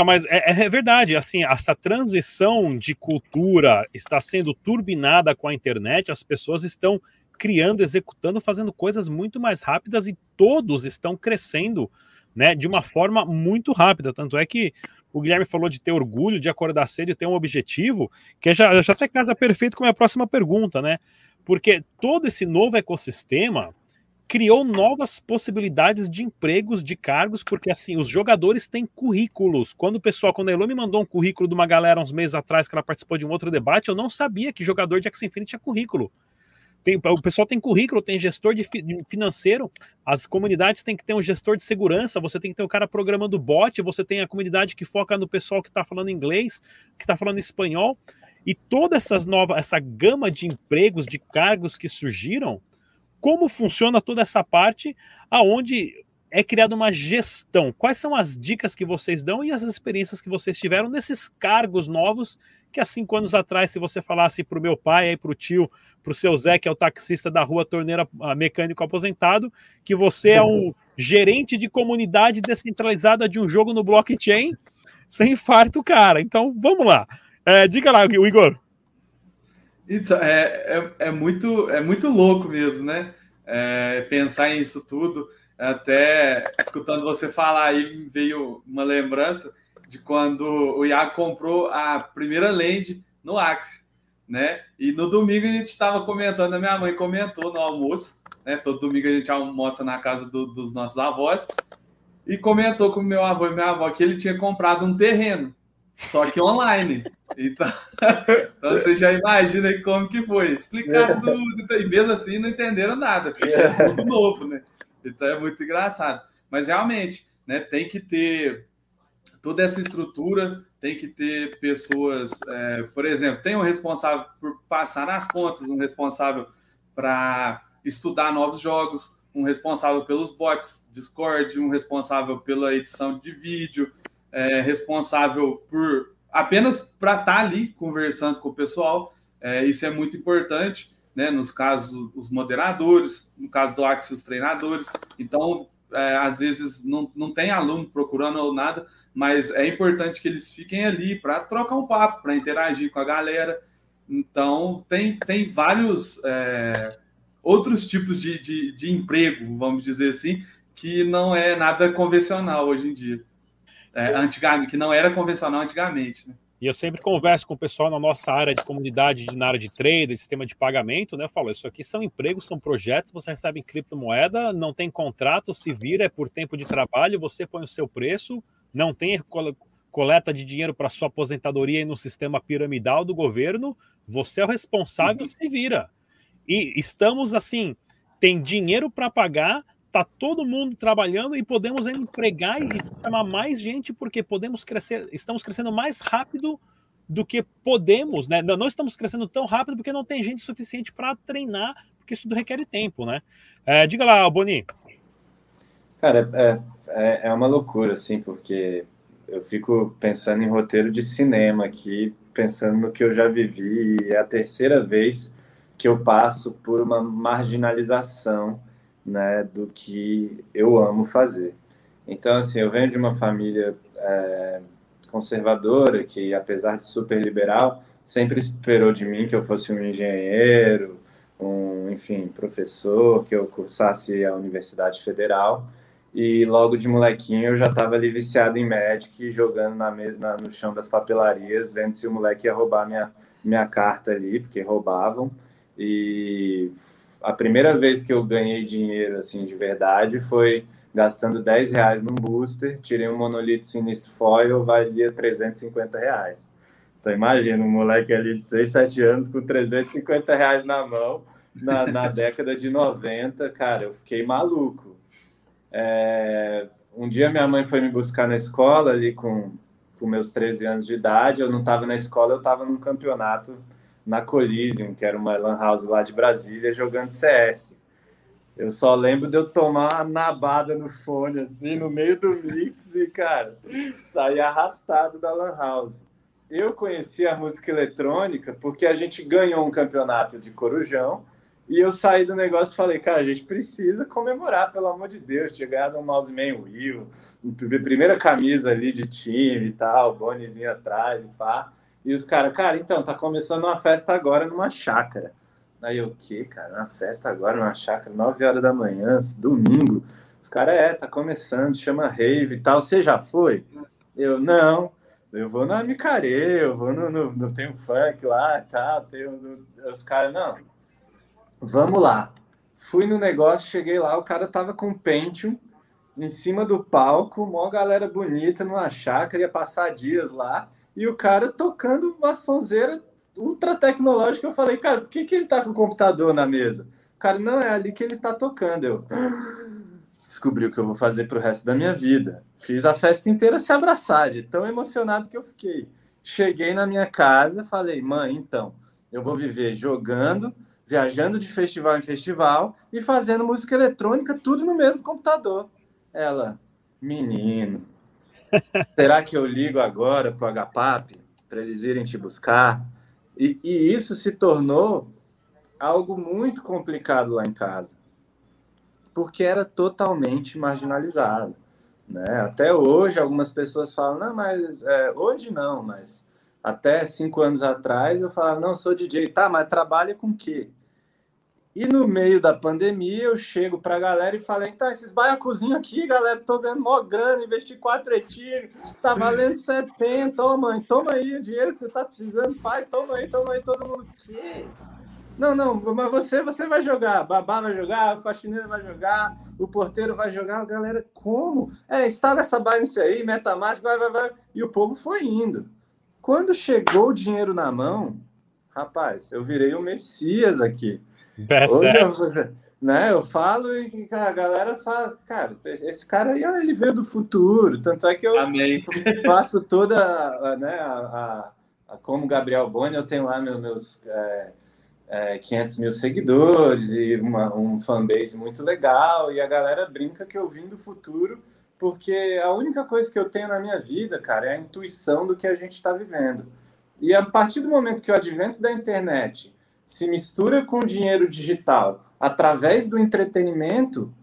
mas é, é, verdade, assim, essa transição de cultura está sendo turbinada com a internet, as pessoas estão criando, executando, fazendo coisas muito mais rápidas e todos estão crescendo né, de uma forma muito rápida. Tanto é que o Guilherme falou de ter orgulho, de acordar cedo e ter um objetivo, que já, já até casa perfeito com a minha próxima pergunta, né? porque todo esse novo ecossistema criou novas possibilidades de empregos, de cargos, porque assim, os jogadores têm currículos. Quando o pessoal, quando a Elo me mandou um currículo de uma galera uns meses atrás que ela participou de um outro debate, eu não sabia que jogador de X Infinity tinha currículo. Tem, o pessoal tem currículo, tem gestor de, de, financeiro, as comunidades têm que ter um gestor de segurança, você tem que ter um cara programando bot, você tem a comunidade que foca no pessoal que está falando inglês, que está falando espanhol. E toda essas novas, essa gama de empregos, de cargos que surgiram, como funciona toda essa parte aonde é criada uma gestão? Quais são as dicas que vocês dão e as experiências que vocês tiveram nesses cargos novos que há cinco anos atrás, se você falasse para o meu pai, para o tio, para o seu Zé, que é o taxista da rua Torneira Mecânico Aposentado, que você é um gerente de comunidade descentralizada de um jogo no blockchain, sem infarto, cara. Então, vamos lá. É, diga lá, o Igor. Então, é, é, é, muito, é muito louco mesmo, né? É, pensar nisso tudo. Até escutando você falar aí, veio uma lembrança de quando o Iago comprou a primeira land no Axie, né? E no domingo a gente estava comentando, a minha mãe comentou no almoço, né? Todo domingo a gente almoça na casa do, dos nossos avós, e comentou com meu avô e minha avó que ele tinha comprado um terreno só que online. Então, então você já imagina como que foi. Explicar tudo, e mesmo assim não entenderam nada, porque é tudo novo, né? Então é muito engraçado. Mas realmente, né, tem que ter toda essa estrutura, tem que ter pessoas, é, por exemplo, tem um responsável por passar nas contas, um responsável para estudar novos jogos, um responsável pelos bots Discord, um responsável pela edição de vídeo, é, responsável por apenas para estar tá ali conversando com o pessoal. É, isso é muito importante, né? Nos casos, os moderadores, no caso do Axis, os treinadores. Então, é, às vezes não, não tem aluno procurando ou nada, mas é importante que eles fiquem ali para trocar um papo, para interagir com a galera. Então, tem, tem vários é, outros tipos de, de, de, emprego, vamos dizer assim, que não é nada convencional hoje em dia. É, antigamente, que não era convencional antigamente. Né? E eu sempre converso com o pessoal na nossa área de comunidade, na área de trade, sistema de pagamento, né? Eu falo, isso aqui são empregos, são projetos, você recebe em criptomoeda, não tem contrato, se vira, é por tempo de trabalho, você põe o seu preço, não tem coleta de dinheiro para sua aposentadoria e no sistema piramidal do governo, você é o responsável, uhum. se vira. E estamos assim, tem dinheiro para pagar, tá todo mundo trabalhando e podemos empregar e chamar mais gente porque podemos crescer, estamos crescendo mais rápido do que podemos, né? Não, estamos crescendo tão rápido porque não tem gente suficiente para treinar, porque isso requer tempo, né? É, diga lá, Boni. Cara, é, é, é uma loucura, assim, porque eu fico pensando em roteiro de cinema aqui, pensando no que eu já vivi, e é a terceira vez que eu passo por uma marginalização né, do que eu amo fazer. Então, assim, eu venho de uma família é, conservadora que, apesar de super liberal, sempre esperou de mim que eu fosse um engenheiro, um, enfim, professor, que eu cursasse a Universidade Federal. E logo de molequinho eu já estava ali viciado em Magic, jogando na, na, no chão das papelarias, vendo se o moleque ia roubar minha, minha carta ali, porque roubavam. E a primeira vez que eu ganhei dinheiro assim de verdade foi gastando 10 reais num booster, tirei um monolito sinistro foil, valia 350 reais. Então imagina, um moleque ali de 6, 7 anos com 350 reais na mão, na, na década de 90, cara, eu fiquei maluco. É, um dia minha mãe foi me buscar na escola ali com, com meus 13 anos de idade, eu não estava na escola, eu estava num campeonato na Coliseum, que era uma lan house lá de Brasília, jogando CS. Eu só lembro de eu tomar uma nabada no fone, assim, no meio do mix e, cara, sair arrastado da lan house. Eu conheci a música eletrônica porque a gente ganhou um campeonato de Corujão e eu saí do negócio e falei, cara, a gente precisa comemorar, pelo amor de Deus, tinha ganhado um Mouseman Will, primeira camisa ali de time e tal, bonezinho atrás e pá. E os caras, cara, então, tá começando uma festa agora numa chácara. Aí eu, o quê, cara? Uma festa agora numa chácara, 9 horas da manhã, domingo. Os caras, é, tá começando, chama rave e tal. Você já foi? Eu, não. Eu vou na Micarê, eu vou no, no, no tem funk lá e tal. Tem, os caras, não. Vamos lá. Fui no negócio, cheguei lá, o cara tava com Pentium em cima do palco, mó galera bonita numa chácara, ia passar dias lá e o cara tocando uma sonzeira ultra tecnológica. Eu falei, cara, por que, que ele tá com o computador na mesa? O cara, não, é ali que ele tá tocando. Eu descobri o que eu vou fazer pro resto da minha vida. Fiz a festa inteira se abraçar, de tão emocionado que eu fiquei. Cheguei na minha casa, falei, mãe, então, eu vou viver jogando, viajando de festival em festival e fazendo música eletrônica, tudo no mesmo computador. Ela, menino, Será que eu ligo agora para o HPAP para eles irem te buscar? E, e, isso se tornou algo muito complicado lá em casa, porque era totalmente marginalizado. Né? Até hoje, algumas pessoas falam, não, mas é, hoje não, mas até cinco anos atrás eu falava, não, sou DJ, tá, mas trabalha com quê? E no meio da pandemia, eu chego para a galera e falo: então, esses baiacuzinhos aqui, galera, tô ganhando mó grana, investi quatro retiros, tá valendo 70, ô mãe, toma aí o dinheiro que você tá precisando, pai, toma aí, toma aí, todo mundo. Não, não, mas você, você vai jogar, babá vai jogar, a faxineira vai jogar, o porteiro vai jogar, a galera, como? É, instala essa Binance aí, MetaMask, vai, vai, vai. E o povo foi indo. Quando chegou o dinheiro na mão, rapaz, eu virei o Messias aqui Hoje, eu, né, eu falo e a galera fala, cara, esse cara aí ele veio do futuro, tanto é que eu Amém. faço toda, né, a, a, a, como Gabriel Boni, eu tenho lá meus, meus é, é, 500 mil seguidores e uma, um fanbase muito legal, e a galera brinca que eu vim do futuro, porque a única coisa que eu tenho na minha vida, cara, é a intuição do que a gente está vivendo. E a partir do momento que o advento da internet se mistura com dinheiro digital através do entretenimento,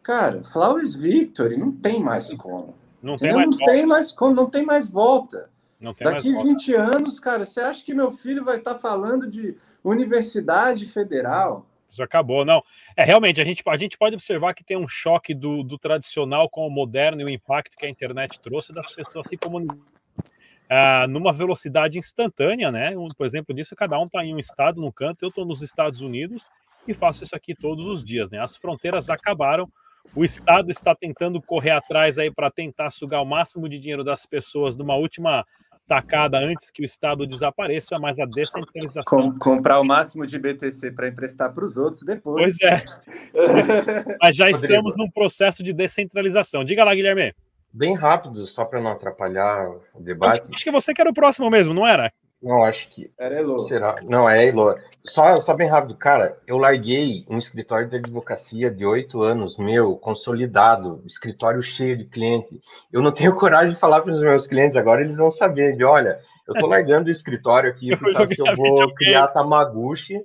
cara, Flowers Victory não tem mais como. Não tem mais, não tem mais como, não tem mais volta. Daqui mais 20 anos, cara, você acha que meu filho vai estar tá falando de Universidade Federal? Isso acabou, não. É realmente a gente, a gente pode observar que tem um choque do, do tradicional com o moderno e o impacto que a internet trouxe das pessoas se comunicando ah, numa velocidade instantânea, né? Um, por exemplo, disso, cada um está em um estado, num canto, eu estou nos Estados Unidos e faço isso aqui todos os dias, né? As fronteiras acabaram, o Estado está tentando correr atrás aí para tentar sugar o máximo de dinheiro das pessoas numa última tacada antes que o Estado desapareça, mas a descentralização. Com, comprar o máximo de BTC para emprestar para os outros depois. Pois é. mas já estamos num processo de descentralização. Diga lá, Guilherme. Bem rápido, só para não atrapalhar o debate. Acho, acho, que você que era o próximo mesmo, não era? Não, acho que. Era Elo. Será? Não, é Elo. Só, só bem rápido, cara, eu larguei um escritório de advocacia de oito anos, meu, consolidado, escritório cheio de cliente. Eu não tenho coragem de falar para os meus clientes, agora eles vão saber de, olha, eu tô largando o escritório aqui eu porque eu vou criar Tamaguchi,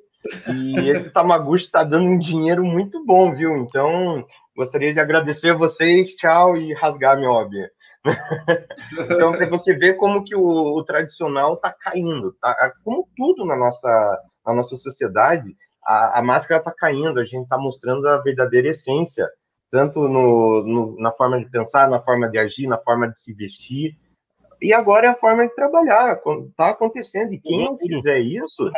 e esse Tamaguchi está dando um dinheiro muito bom, viu? Então, gostaria de agradecer a vocês, tchau, e rasgar minha óbvia. então, para você ver como que o, o tradicional está caindo, tá? Como tudo na nossa, na nossa sociedade, a, a máscara está caindo, a gente está mostrando a verdadeira essência, tanto no, no, na forma de pensar, na forma de agir, na forma de se vestir, e agora é a forma de trabalhar, está acontecendo, e quem não fizer isso,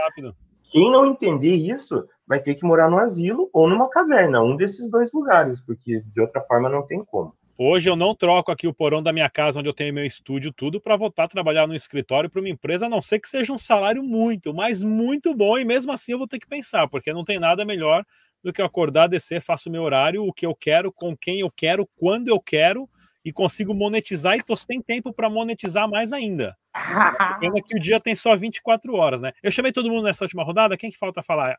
quem não entender isso, vai ter que morar no asilo ou numa caverna, um desses dois lugares, porque de outra forma não tem como. Hoje eu não troco aqui o porão da minha casa, onde eu tenho meu estúdio, tudo, para voltar a trabalhar no escritório para uma empresa, a não ser que seja um salário muito, mas muito bom, e mesmo assim eu vou ter que pensar, porque não tem nada melhor do que acordar, descer, faço meu horário, o que eu quero, com quem eu quero, quando eu quero, e consigo monetizar, e tô sem tempo para monetizar mais ainda. Pena que o dia tem só 24 horas, né? Eu chamei todo mundo nessa última rodada, quem que falta falar?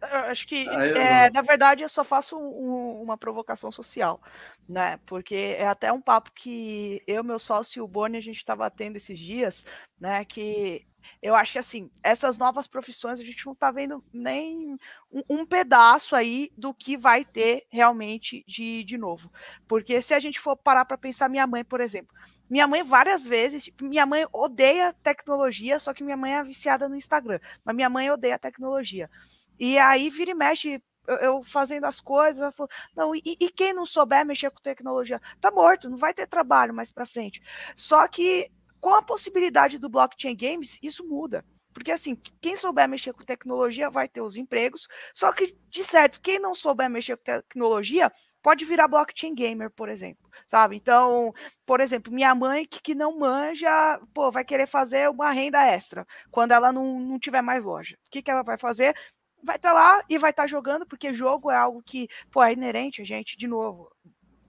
Eu acho que, é, na verdade, eu só faço um, uma provocação social, né? Porque é até um papo que eu, meu sócio e o Boni, a gente estava tendo esses dias, né? Que eu acho que, assim, essas novas profissões, a gente não está vendo nem um, um, pedaço aí do que vai ter realmente de, de novo. Porque se a gente for parar para pensar, minha mãe, por exemplo, minha mãe várias vezes, tipo, minha mãe odeia tecnologia, só que minha mãe é viciada no Instagram, mas minha mãe odeia tecnologia. E aí vira e mexe, eu fazendo as coisas, ela falou, não, e, e, quem não souber mexer com tecnologia, tá morto, não vai ter trabalho mais para frente. Só que com a possibilidade do blockchain games, isso muda. Porque assim, quem souber mexer com tecnologia vai ter os empregos, só que de certo, quem não souber mexer com tecnologia pode virar blockchain gamer, por exemplo, sabe? Então, por exemplo, minha mãe que, que não manja, pô, vai querer fazer uma renda extra quando ela não, não tiver mais loja. O que, que ela vai fazer? vai estar tá lá e vai estar tá jogando, porque jogo é algo que, pô, é inerente a gente, de novo,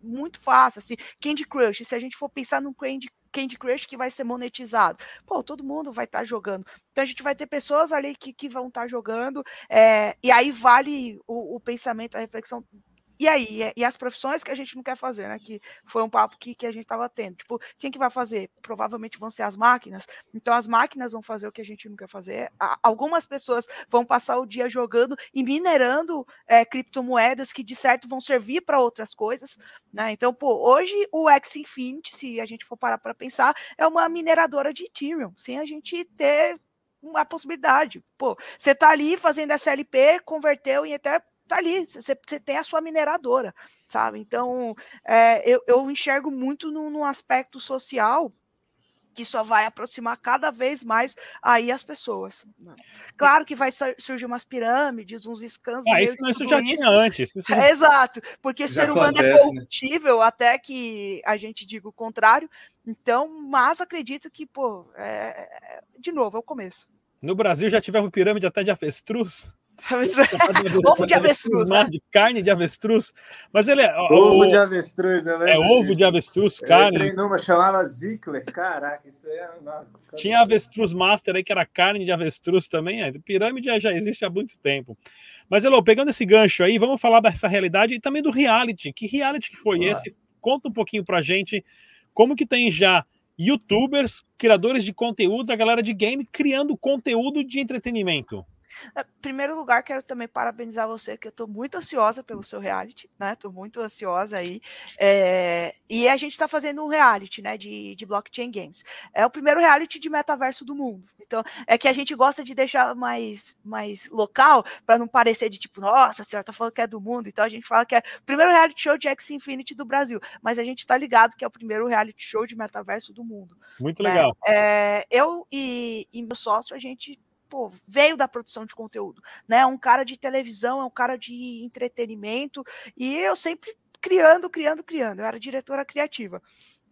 muito fácil, assim, Candy Crush, se a gente for pensar num Candy, Candy Crush que vai ser monetizado, pô, todo mundo vai estar tá jogando, então a gente vai ter pessoas ali que, que vão estar tá jogando, é, e aí vale o, o pensamento, a reflexão e aí, e as profissões que a gente não quer fazer, né? Que foi um papo que, que a gente estava tendo. Tipo, quem que vai fazer? Provavelmente vão ser as máquinas. Então, as máquinas vão fazer o que a gente não quer fazer. Algumas pessoas vão passar o dia jogando e minerando é, criptomoedas que, de certo, vão servir para outras coisas. Né? Então, pô, hoje o X Infinity, se a gente for parar para pensar, é uma mineradora de Ethereum, sem a gente ter uma possibilidade. Pô, você tá ali fazendo SLP, converteu em Ether, tá ali, você, tem a sua mineradora, sabe? Então, é, eu, eu enxergo muito no, no aspecto social que só vai aproximar cada vez mais aí as pessoas. Né? Claro que vai surgir umas pirâmides, uns escândalos. Ah, isso, isso já isso. tinha antes. Isso é, exato, porque o ser humano é acontece, é corruptível né? até que a gente diga o contrário. Então, mas acredito que, pô, é, de novo, é o começo. No Brasil já tivemos pirâmide até de avestruz. ovo de avestruz. Né? De carne de avestruz. Mas ele é. Ovo o, de avestruz, eu É ovo de avestruz, carne. Eu treinei uma, chamava Zickler. Caraca, isso aí é. Nossa, Tinha avestruz master aí, que era carne de avestruz também. É, pirâmide já existe há muito tempo. Mas, Elô, pegando esse gancho aí, vamos falar dessa realidade e também do reality. Que reality que foi ah. esse? Conta um pouquinho pra gente como que tem já youtubers, criadores de conteúdos, a galera de game criando conteúdo de entretenimento. Em primeiro lugar, quero também parabenizar você, que eu estou muito ansiosa pelo seu reality, né? Estou muito ansiosa aí. É... E a gente está fazendo um reality, né? De, de blockchain games. É o primeiro reality de metaverso do mundo. Então, é que a gente gosta de deixar mais, mais local, para não parecer de tipo, nossa, a senhora está falando que é do mundo. Então, a gente fala que é o primeiro reality show de X Infinity do Brasil. Mas a gente está ligado que é o primeiro reality show de metaverso do mundo. Muito né? legal. É, eu e, e meu sócio, a gente pô, veio da produção de conteúdo, né? É um cara de televisão, é um cara de entretenimento, e eu sempre criando, criando, criando. Eu era diretora criativa.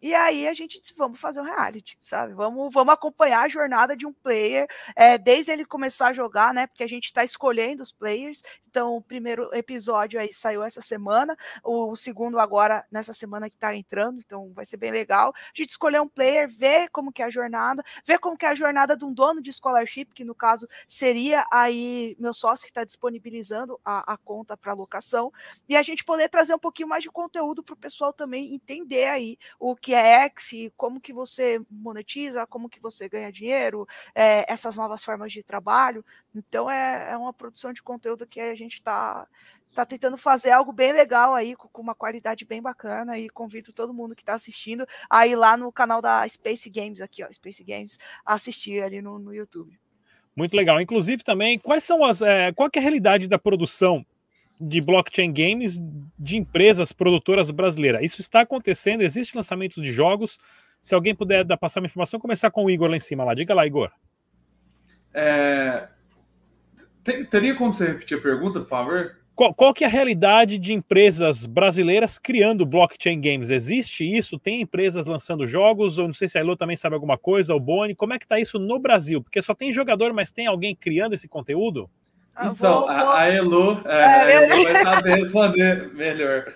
E aí a gente disse, vamos fazer um reality, sabe? Vamos, vamos acompanhar a jornada de um player, é, desde ele começar a jogar, né? Porque a gente está escolhendo os players. Então, o primeiro episódio aí saiu essa semana, o, o segundo agora nessa semana que está entrando, então vai ser bem legal. A gente escolher um player, ver como que é a jornada, ver como que é a jornada de um dono de scholarship, que no caso seria aí meu sócio que está disponibilizando a, a conta para locação, e a gente poder trazer um pouquinho mais de conteúdo para o pessoal também entender aí o que que é X, como que você monetiza, como que você ganha dinheiro, é, essas novas formas de trabalho. Então é, é uma produção de conteúdo que a gente está tá tentando fazer algo bem legal aí, com, uma qualidade bem bacana, e convido todo mundo que está assistindo a ir lá no canal da Space Games, aqui, ó, Space Games, assistir ali no, no YouTube. Muito legal. Inclusive também, quais são as. É, qual é a realidade da produção de blockchain games de empresas produtoras brasileiras. Isso está acontecendo, existe lançamento de jogos. Se alguém puder dar, passar uma informação, começar com o Igor lá em cima lá. Diga lá, Igor. É... Teria como você repetir a pergunta, por favor? Qual, qual, que é a realidade de empresas brasileiras criando blockchain games? Existe isso? Tem empresas lançando jogos? Ou não sei se a Elo também sabe alguma coisa, o Boni. Como é que está isso no Brasil? Porque só tem jogador, mas tem alguém criando esse conteúdo? Ah, então, vou, a, a Elu, é, é, a Elu vai saber responder melhor.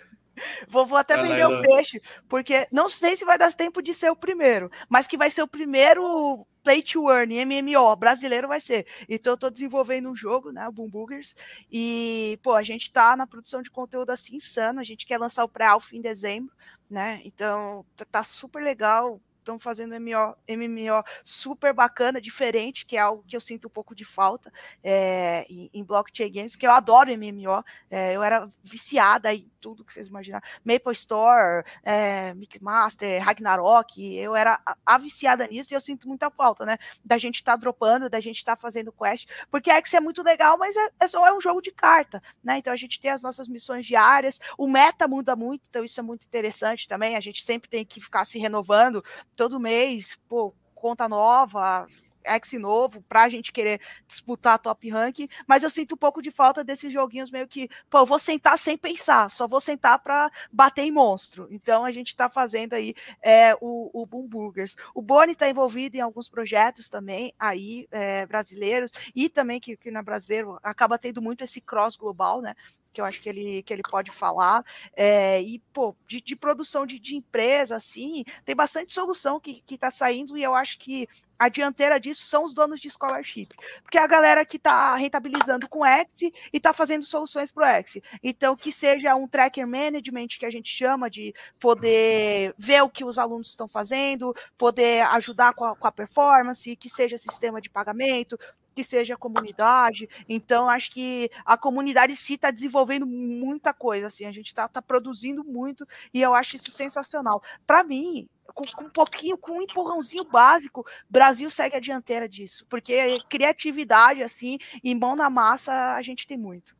Vou, vou até vender o peixe, porque não sei se vai dar tempo de ser o primeiro, mas que vai ser o primeiro Play to Earn, MMO, brasileiro vai ser. Então eu tô desenvolvendo um jogo, né, o Boom Boogers, e, pô, a gente tá na produção de conteúdo assim insano, a gente quer lançar o pré-alpha em dezembro, né, então tá, tá super legal, estão fazendo MMO, MMO super bacana, diferente, que é algo que eu sinto um pouco de falta é, em, blockchain games, que eu adoro MMO, é, eu era viciada em tudo que vocês imaginaram, Maple Store, é, Mixmaster, Ragnarok, eu era a, a, viciada nisso e eu sinto muita falta, né, da gente estar tá dropando, da gente estar tá fazendo quest, porque X é muito legal, mas é, é, só é um jogo de carta, né, então a gente tem as nossas missões diárias, o meta muda muito, então isso é muito interessante também, a gente sempre tem que ficar se renovando, todo mês, pô, conta nova, X novo para a gente querer disputar top rank, mas eu sinto um pouco de falta desses joguinhos meio que, pô, eu vou sentar sem pensar, só vou sentar para bater em monstro. Então a gente está fazendo aí é, o, o Boom Burgers. O Boni está envolvido em alguns projetos também aí é, brasileiros e também que, que não é brasileiro acaba tendo muito esse cross global, né? Que eu acho que ele, que ele pode falar. É, e, pô, de, de produção de, de empresa, assim, tem bastante solução que está saindo e eu acho que a dianteira disso são os donos de scholarship, porque é a galera que está rentabilizando com X e está fazendo soluções para o X. Então, que seja um tracker management, que a gente chama de poder ver o que os alunos estão fazendo, poder ajudar com a, com a performance, que seja sistema de pagamento, que seja comunidade. Então, acho que a comunidade sim está desenvolvendo muita coisa, assim, a gente está tá produzindo muito e eu acho isso sensacional. Para mim, com, com, um pouquinho, com um empurrãozinho básico, Brasil segue a dianteira disso, porque criatividade, assim, e mão na massa, a gente tem muito.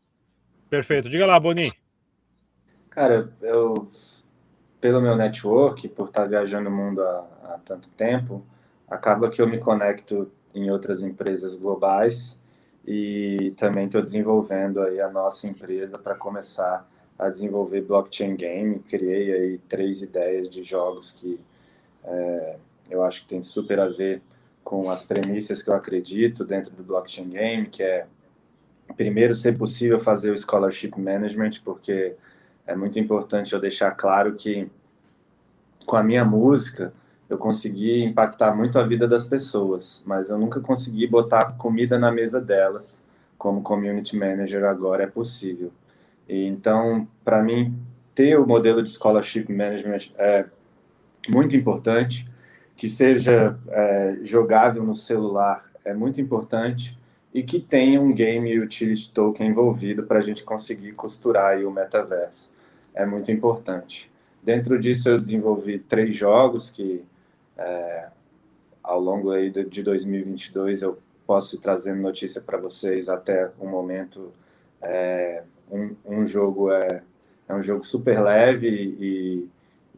Perfeito. Diga lá, Boni. Cara, eu, pelo meu network, por estar viajando o mundo há, há tanto tempo, acaba que eu me conecto em outras empresas globais e também estou desenvolvendo aí a nossa empresa para começar a desenvolver blockchain game. Criei aí três ideias de jogos que é, eu acho que tem super a ver com as premissas que eu acredito dentro do blockchain game, que é primeiro, ser possível fazer o Scholarship Management, porque é muito importante eu deixar claro que com a minha música eu consegui impactar muito a vida das pessoas, mas eu nunca consegui botar comida na mesa delas. Como community manager agora é possível. E, então, para mim, ter o modelo de scholarship management é muito importante, que seja é, jogável no celular é muito importante e que tenha um game utility token envolvido para a gente conseguir costurar o metaverso. É muito importante. Dentro disso, eu desenvolvi três jogos que, é, ao longo aí de 2022, eu posso ir trazendo notícia para vocês até o momento. É, um, um, jogo é, é um jogo super leve e,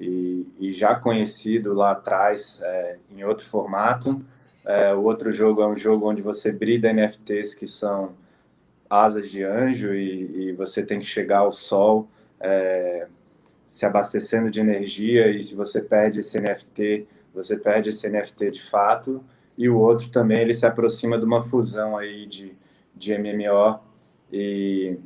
e, e já conhecido lá atrás é, em outro formato. É, o outro jogo é um jogo onde você brida NFTs que são asas de anjo e, e você tem que chegar ao sol é, se abastecendo de energia e se você perde esse NFT, você perde esse NFT de fato. E o outro também ele se aproxima de uma fusão aí de, de MMO e,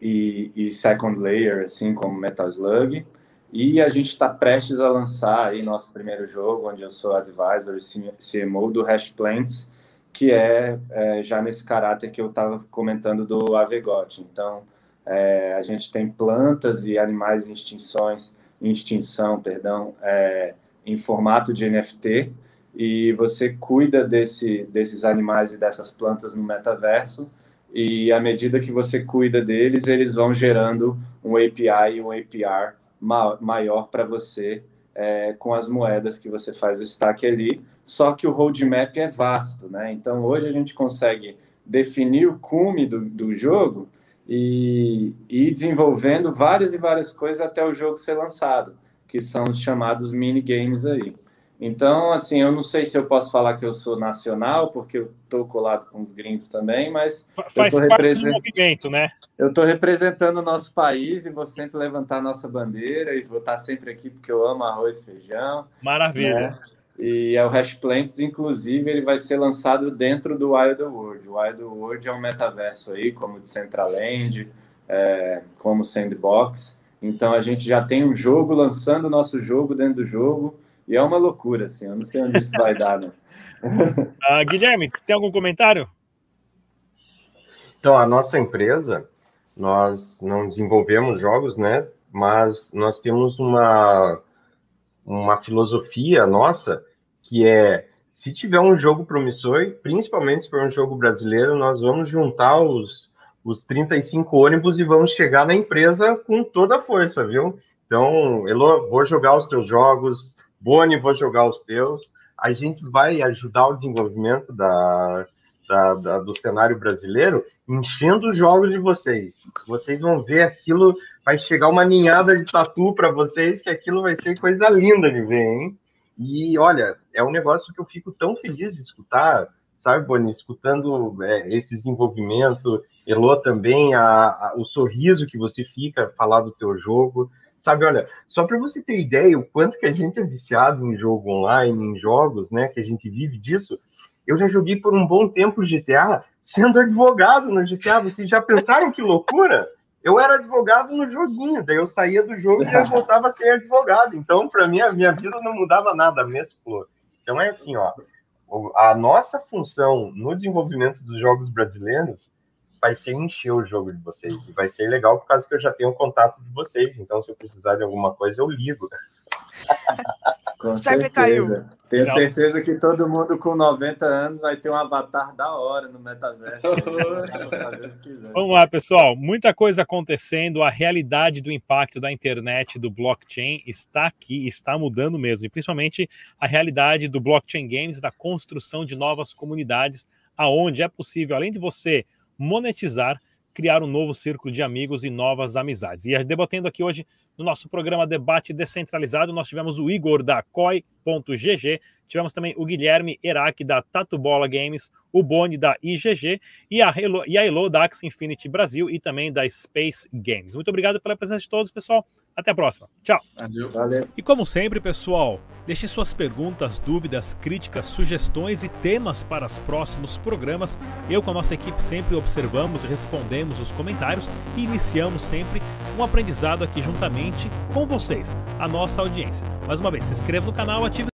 e, e Second Layer, assim como Metal Slug. E a gente está prestes a lançar aí nosso primeiro jogo, onde eu sou advisor e CMO do Hash Plants, que é, é, já nesse caráter que eu estava comentando do Avegot. Então, é, a gente tem plantas e animais em extinções, extinção, perdão, é, em formato de NFT, e você cuida desse, desses animais e dessas plantas no metaverso, e à medida que você cuida deles, eles vão gerando um API e um APR maior para você é, com as moedas que você faz o stack ali. Só que o roadmap é vasto, né? Então hoje a gente consegue definir o cume do, do jogo e, ir desenvolvendo várias e várias coisas até o jogo ser lançado, que são os chamados mini games aí. Então, assim, eu não sei se eu posso falar que eu sou nacional, porque eu estou colado com os gringos também, mas. Faz eu parte represent... do movimento, né? Eu estou representando o nosso país e vou sempre levantar a nossa bandeira e vou estar sempre aqui porque eu amo arroz e feijão. Maravilha. Né? E é o Hash Plants, inclusive, ele vai ser lançado dentro do Wild World. O Wild World é um metaverso aí, como Decentraland, é, como Sandbox. Então a gente já tem um jogo lançando o nosso jogo dentro do jogo e é uma loucura, assim, eu não sei onde isso vai dar, né? Uh, Guilherme, tem algum comentário? Então, a nossa empresa, nós não desenvolvemos jogos, né? Mas nós temos uma, uma filosofia nossa que é se tiver um jogo promissor, principalmente se for um jogo brasileiro, nós vamos juntar os, os 35 ônibus e vamos chegar na empresa com toda a força, viu? Então, Elo, vou jogar os teus jogos, Boni, vou jogar os teus. A gente vai ajudar o desenvolvimento da, da, da, do cenário brasileiro, enchendo os jogos de vocês. Vocês vão ver aquilo, vai chegar uma ninhada de tatu para vocês, que aquilo vai ser coisa linda de ver, hein? E olha, é um negócio que eu fico tão feliz de escutar, sabe, Boni? Escutando é, esse desenvolvimento, Elô também, a, a, o sorriso que você fica falar do teu jogo. Sabe, olha, só para você ter ideia o quanto que a gente é viciado em jogo online, em jogos, né, que a gente vive disso, eu já joguei por um bom tempo GTA sendo advogado no GTA. Vocês já pensaram que loucura? Eu era advogado no joguinho, daí eu saía do jogo e eu voltava a ser advogado. Então, para mim, a minha vida não mudava nada mesmo. Então, é assim, ó, a nossa função no desenvolvimento dos jogos brasileiros vai ser encher o jogo de vocês. E vai ser legal por causa que eu já tenho o contato de vocês. Então, se eu precisar de alguma coisa, eu ligo. Com certeza. Tenho Não. certeza que todo mundo com 90 anos vai ter um avatar da hora no metaverso. Vamos lá, pessoal. Muita coisa acontecendo. A realidade do impacto da internet, do blockchain, está aqui, está mudando mesmo. E principalmente a realidade do blockchain games, da construção de novas comunidades, aonde é possível, além de você monetizar, criar um novo círculo de amigos e novas amizades. E debatendo aqui hoje no nosso programa Debate Descentralizado, nós tivemos o Igor da COI.gg, tivemos também o Guilherme Erac da Tatu Bola Games, o Boni da IGG e a Elo, e a da Axie Infinity Brasil e também da Space Games. Muito obrigado pela presença de todos, pessoal. Até a próxima. Tchau. Adeus. Valeu. E como sempre, pessoal, deixe suas perguntas, dúvidas, críticas, sugestões e temas para os próximos programas. Eu com a nossa equipe sempre observamos e respondemos os comentários e iniciamos sempre um aprendizado aqui juntamente com vocês, a nossa audiência. Mais uma vez, se inscreva no canal, ative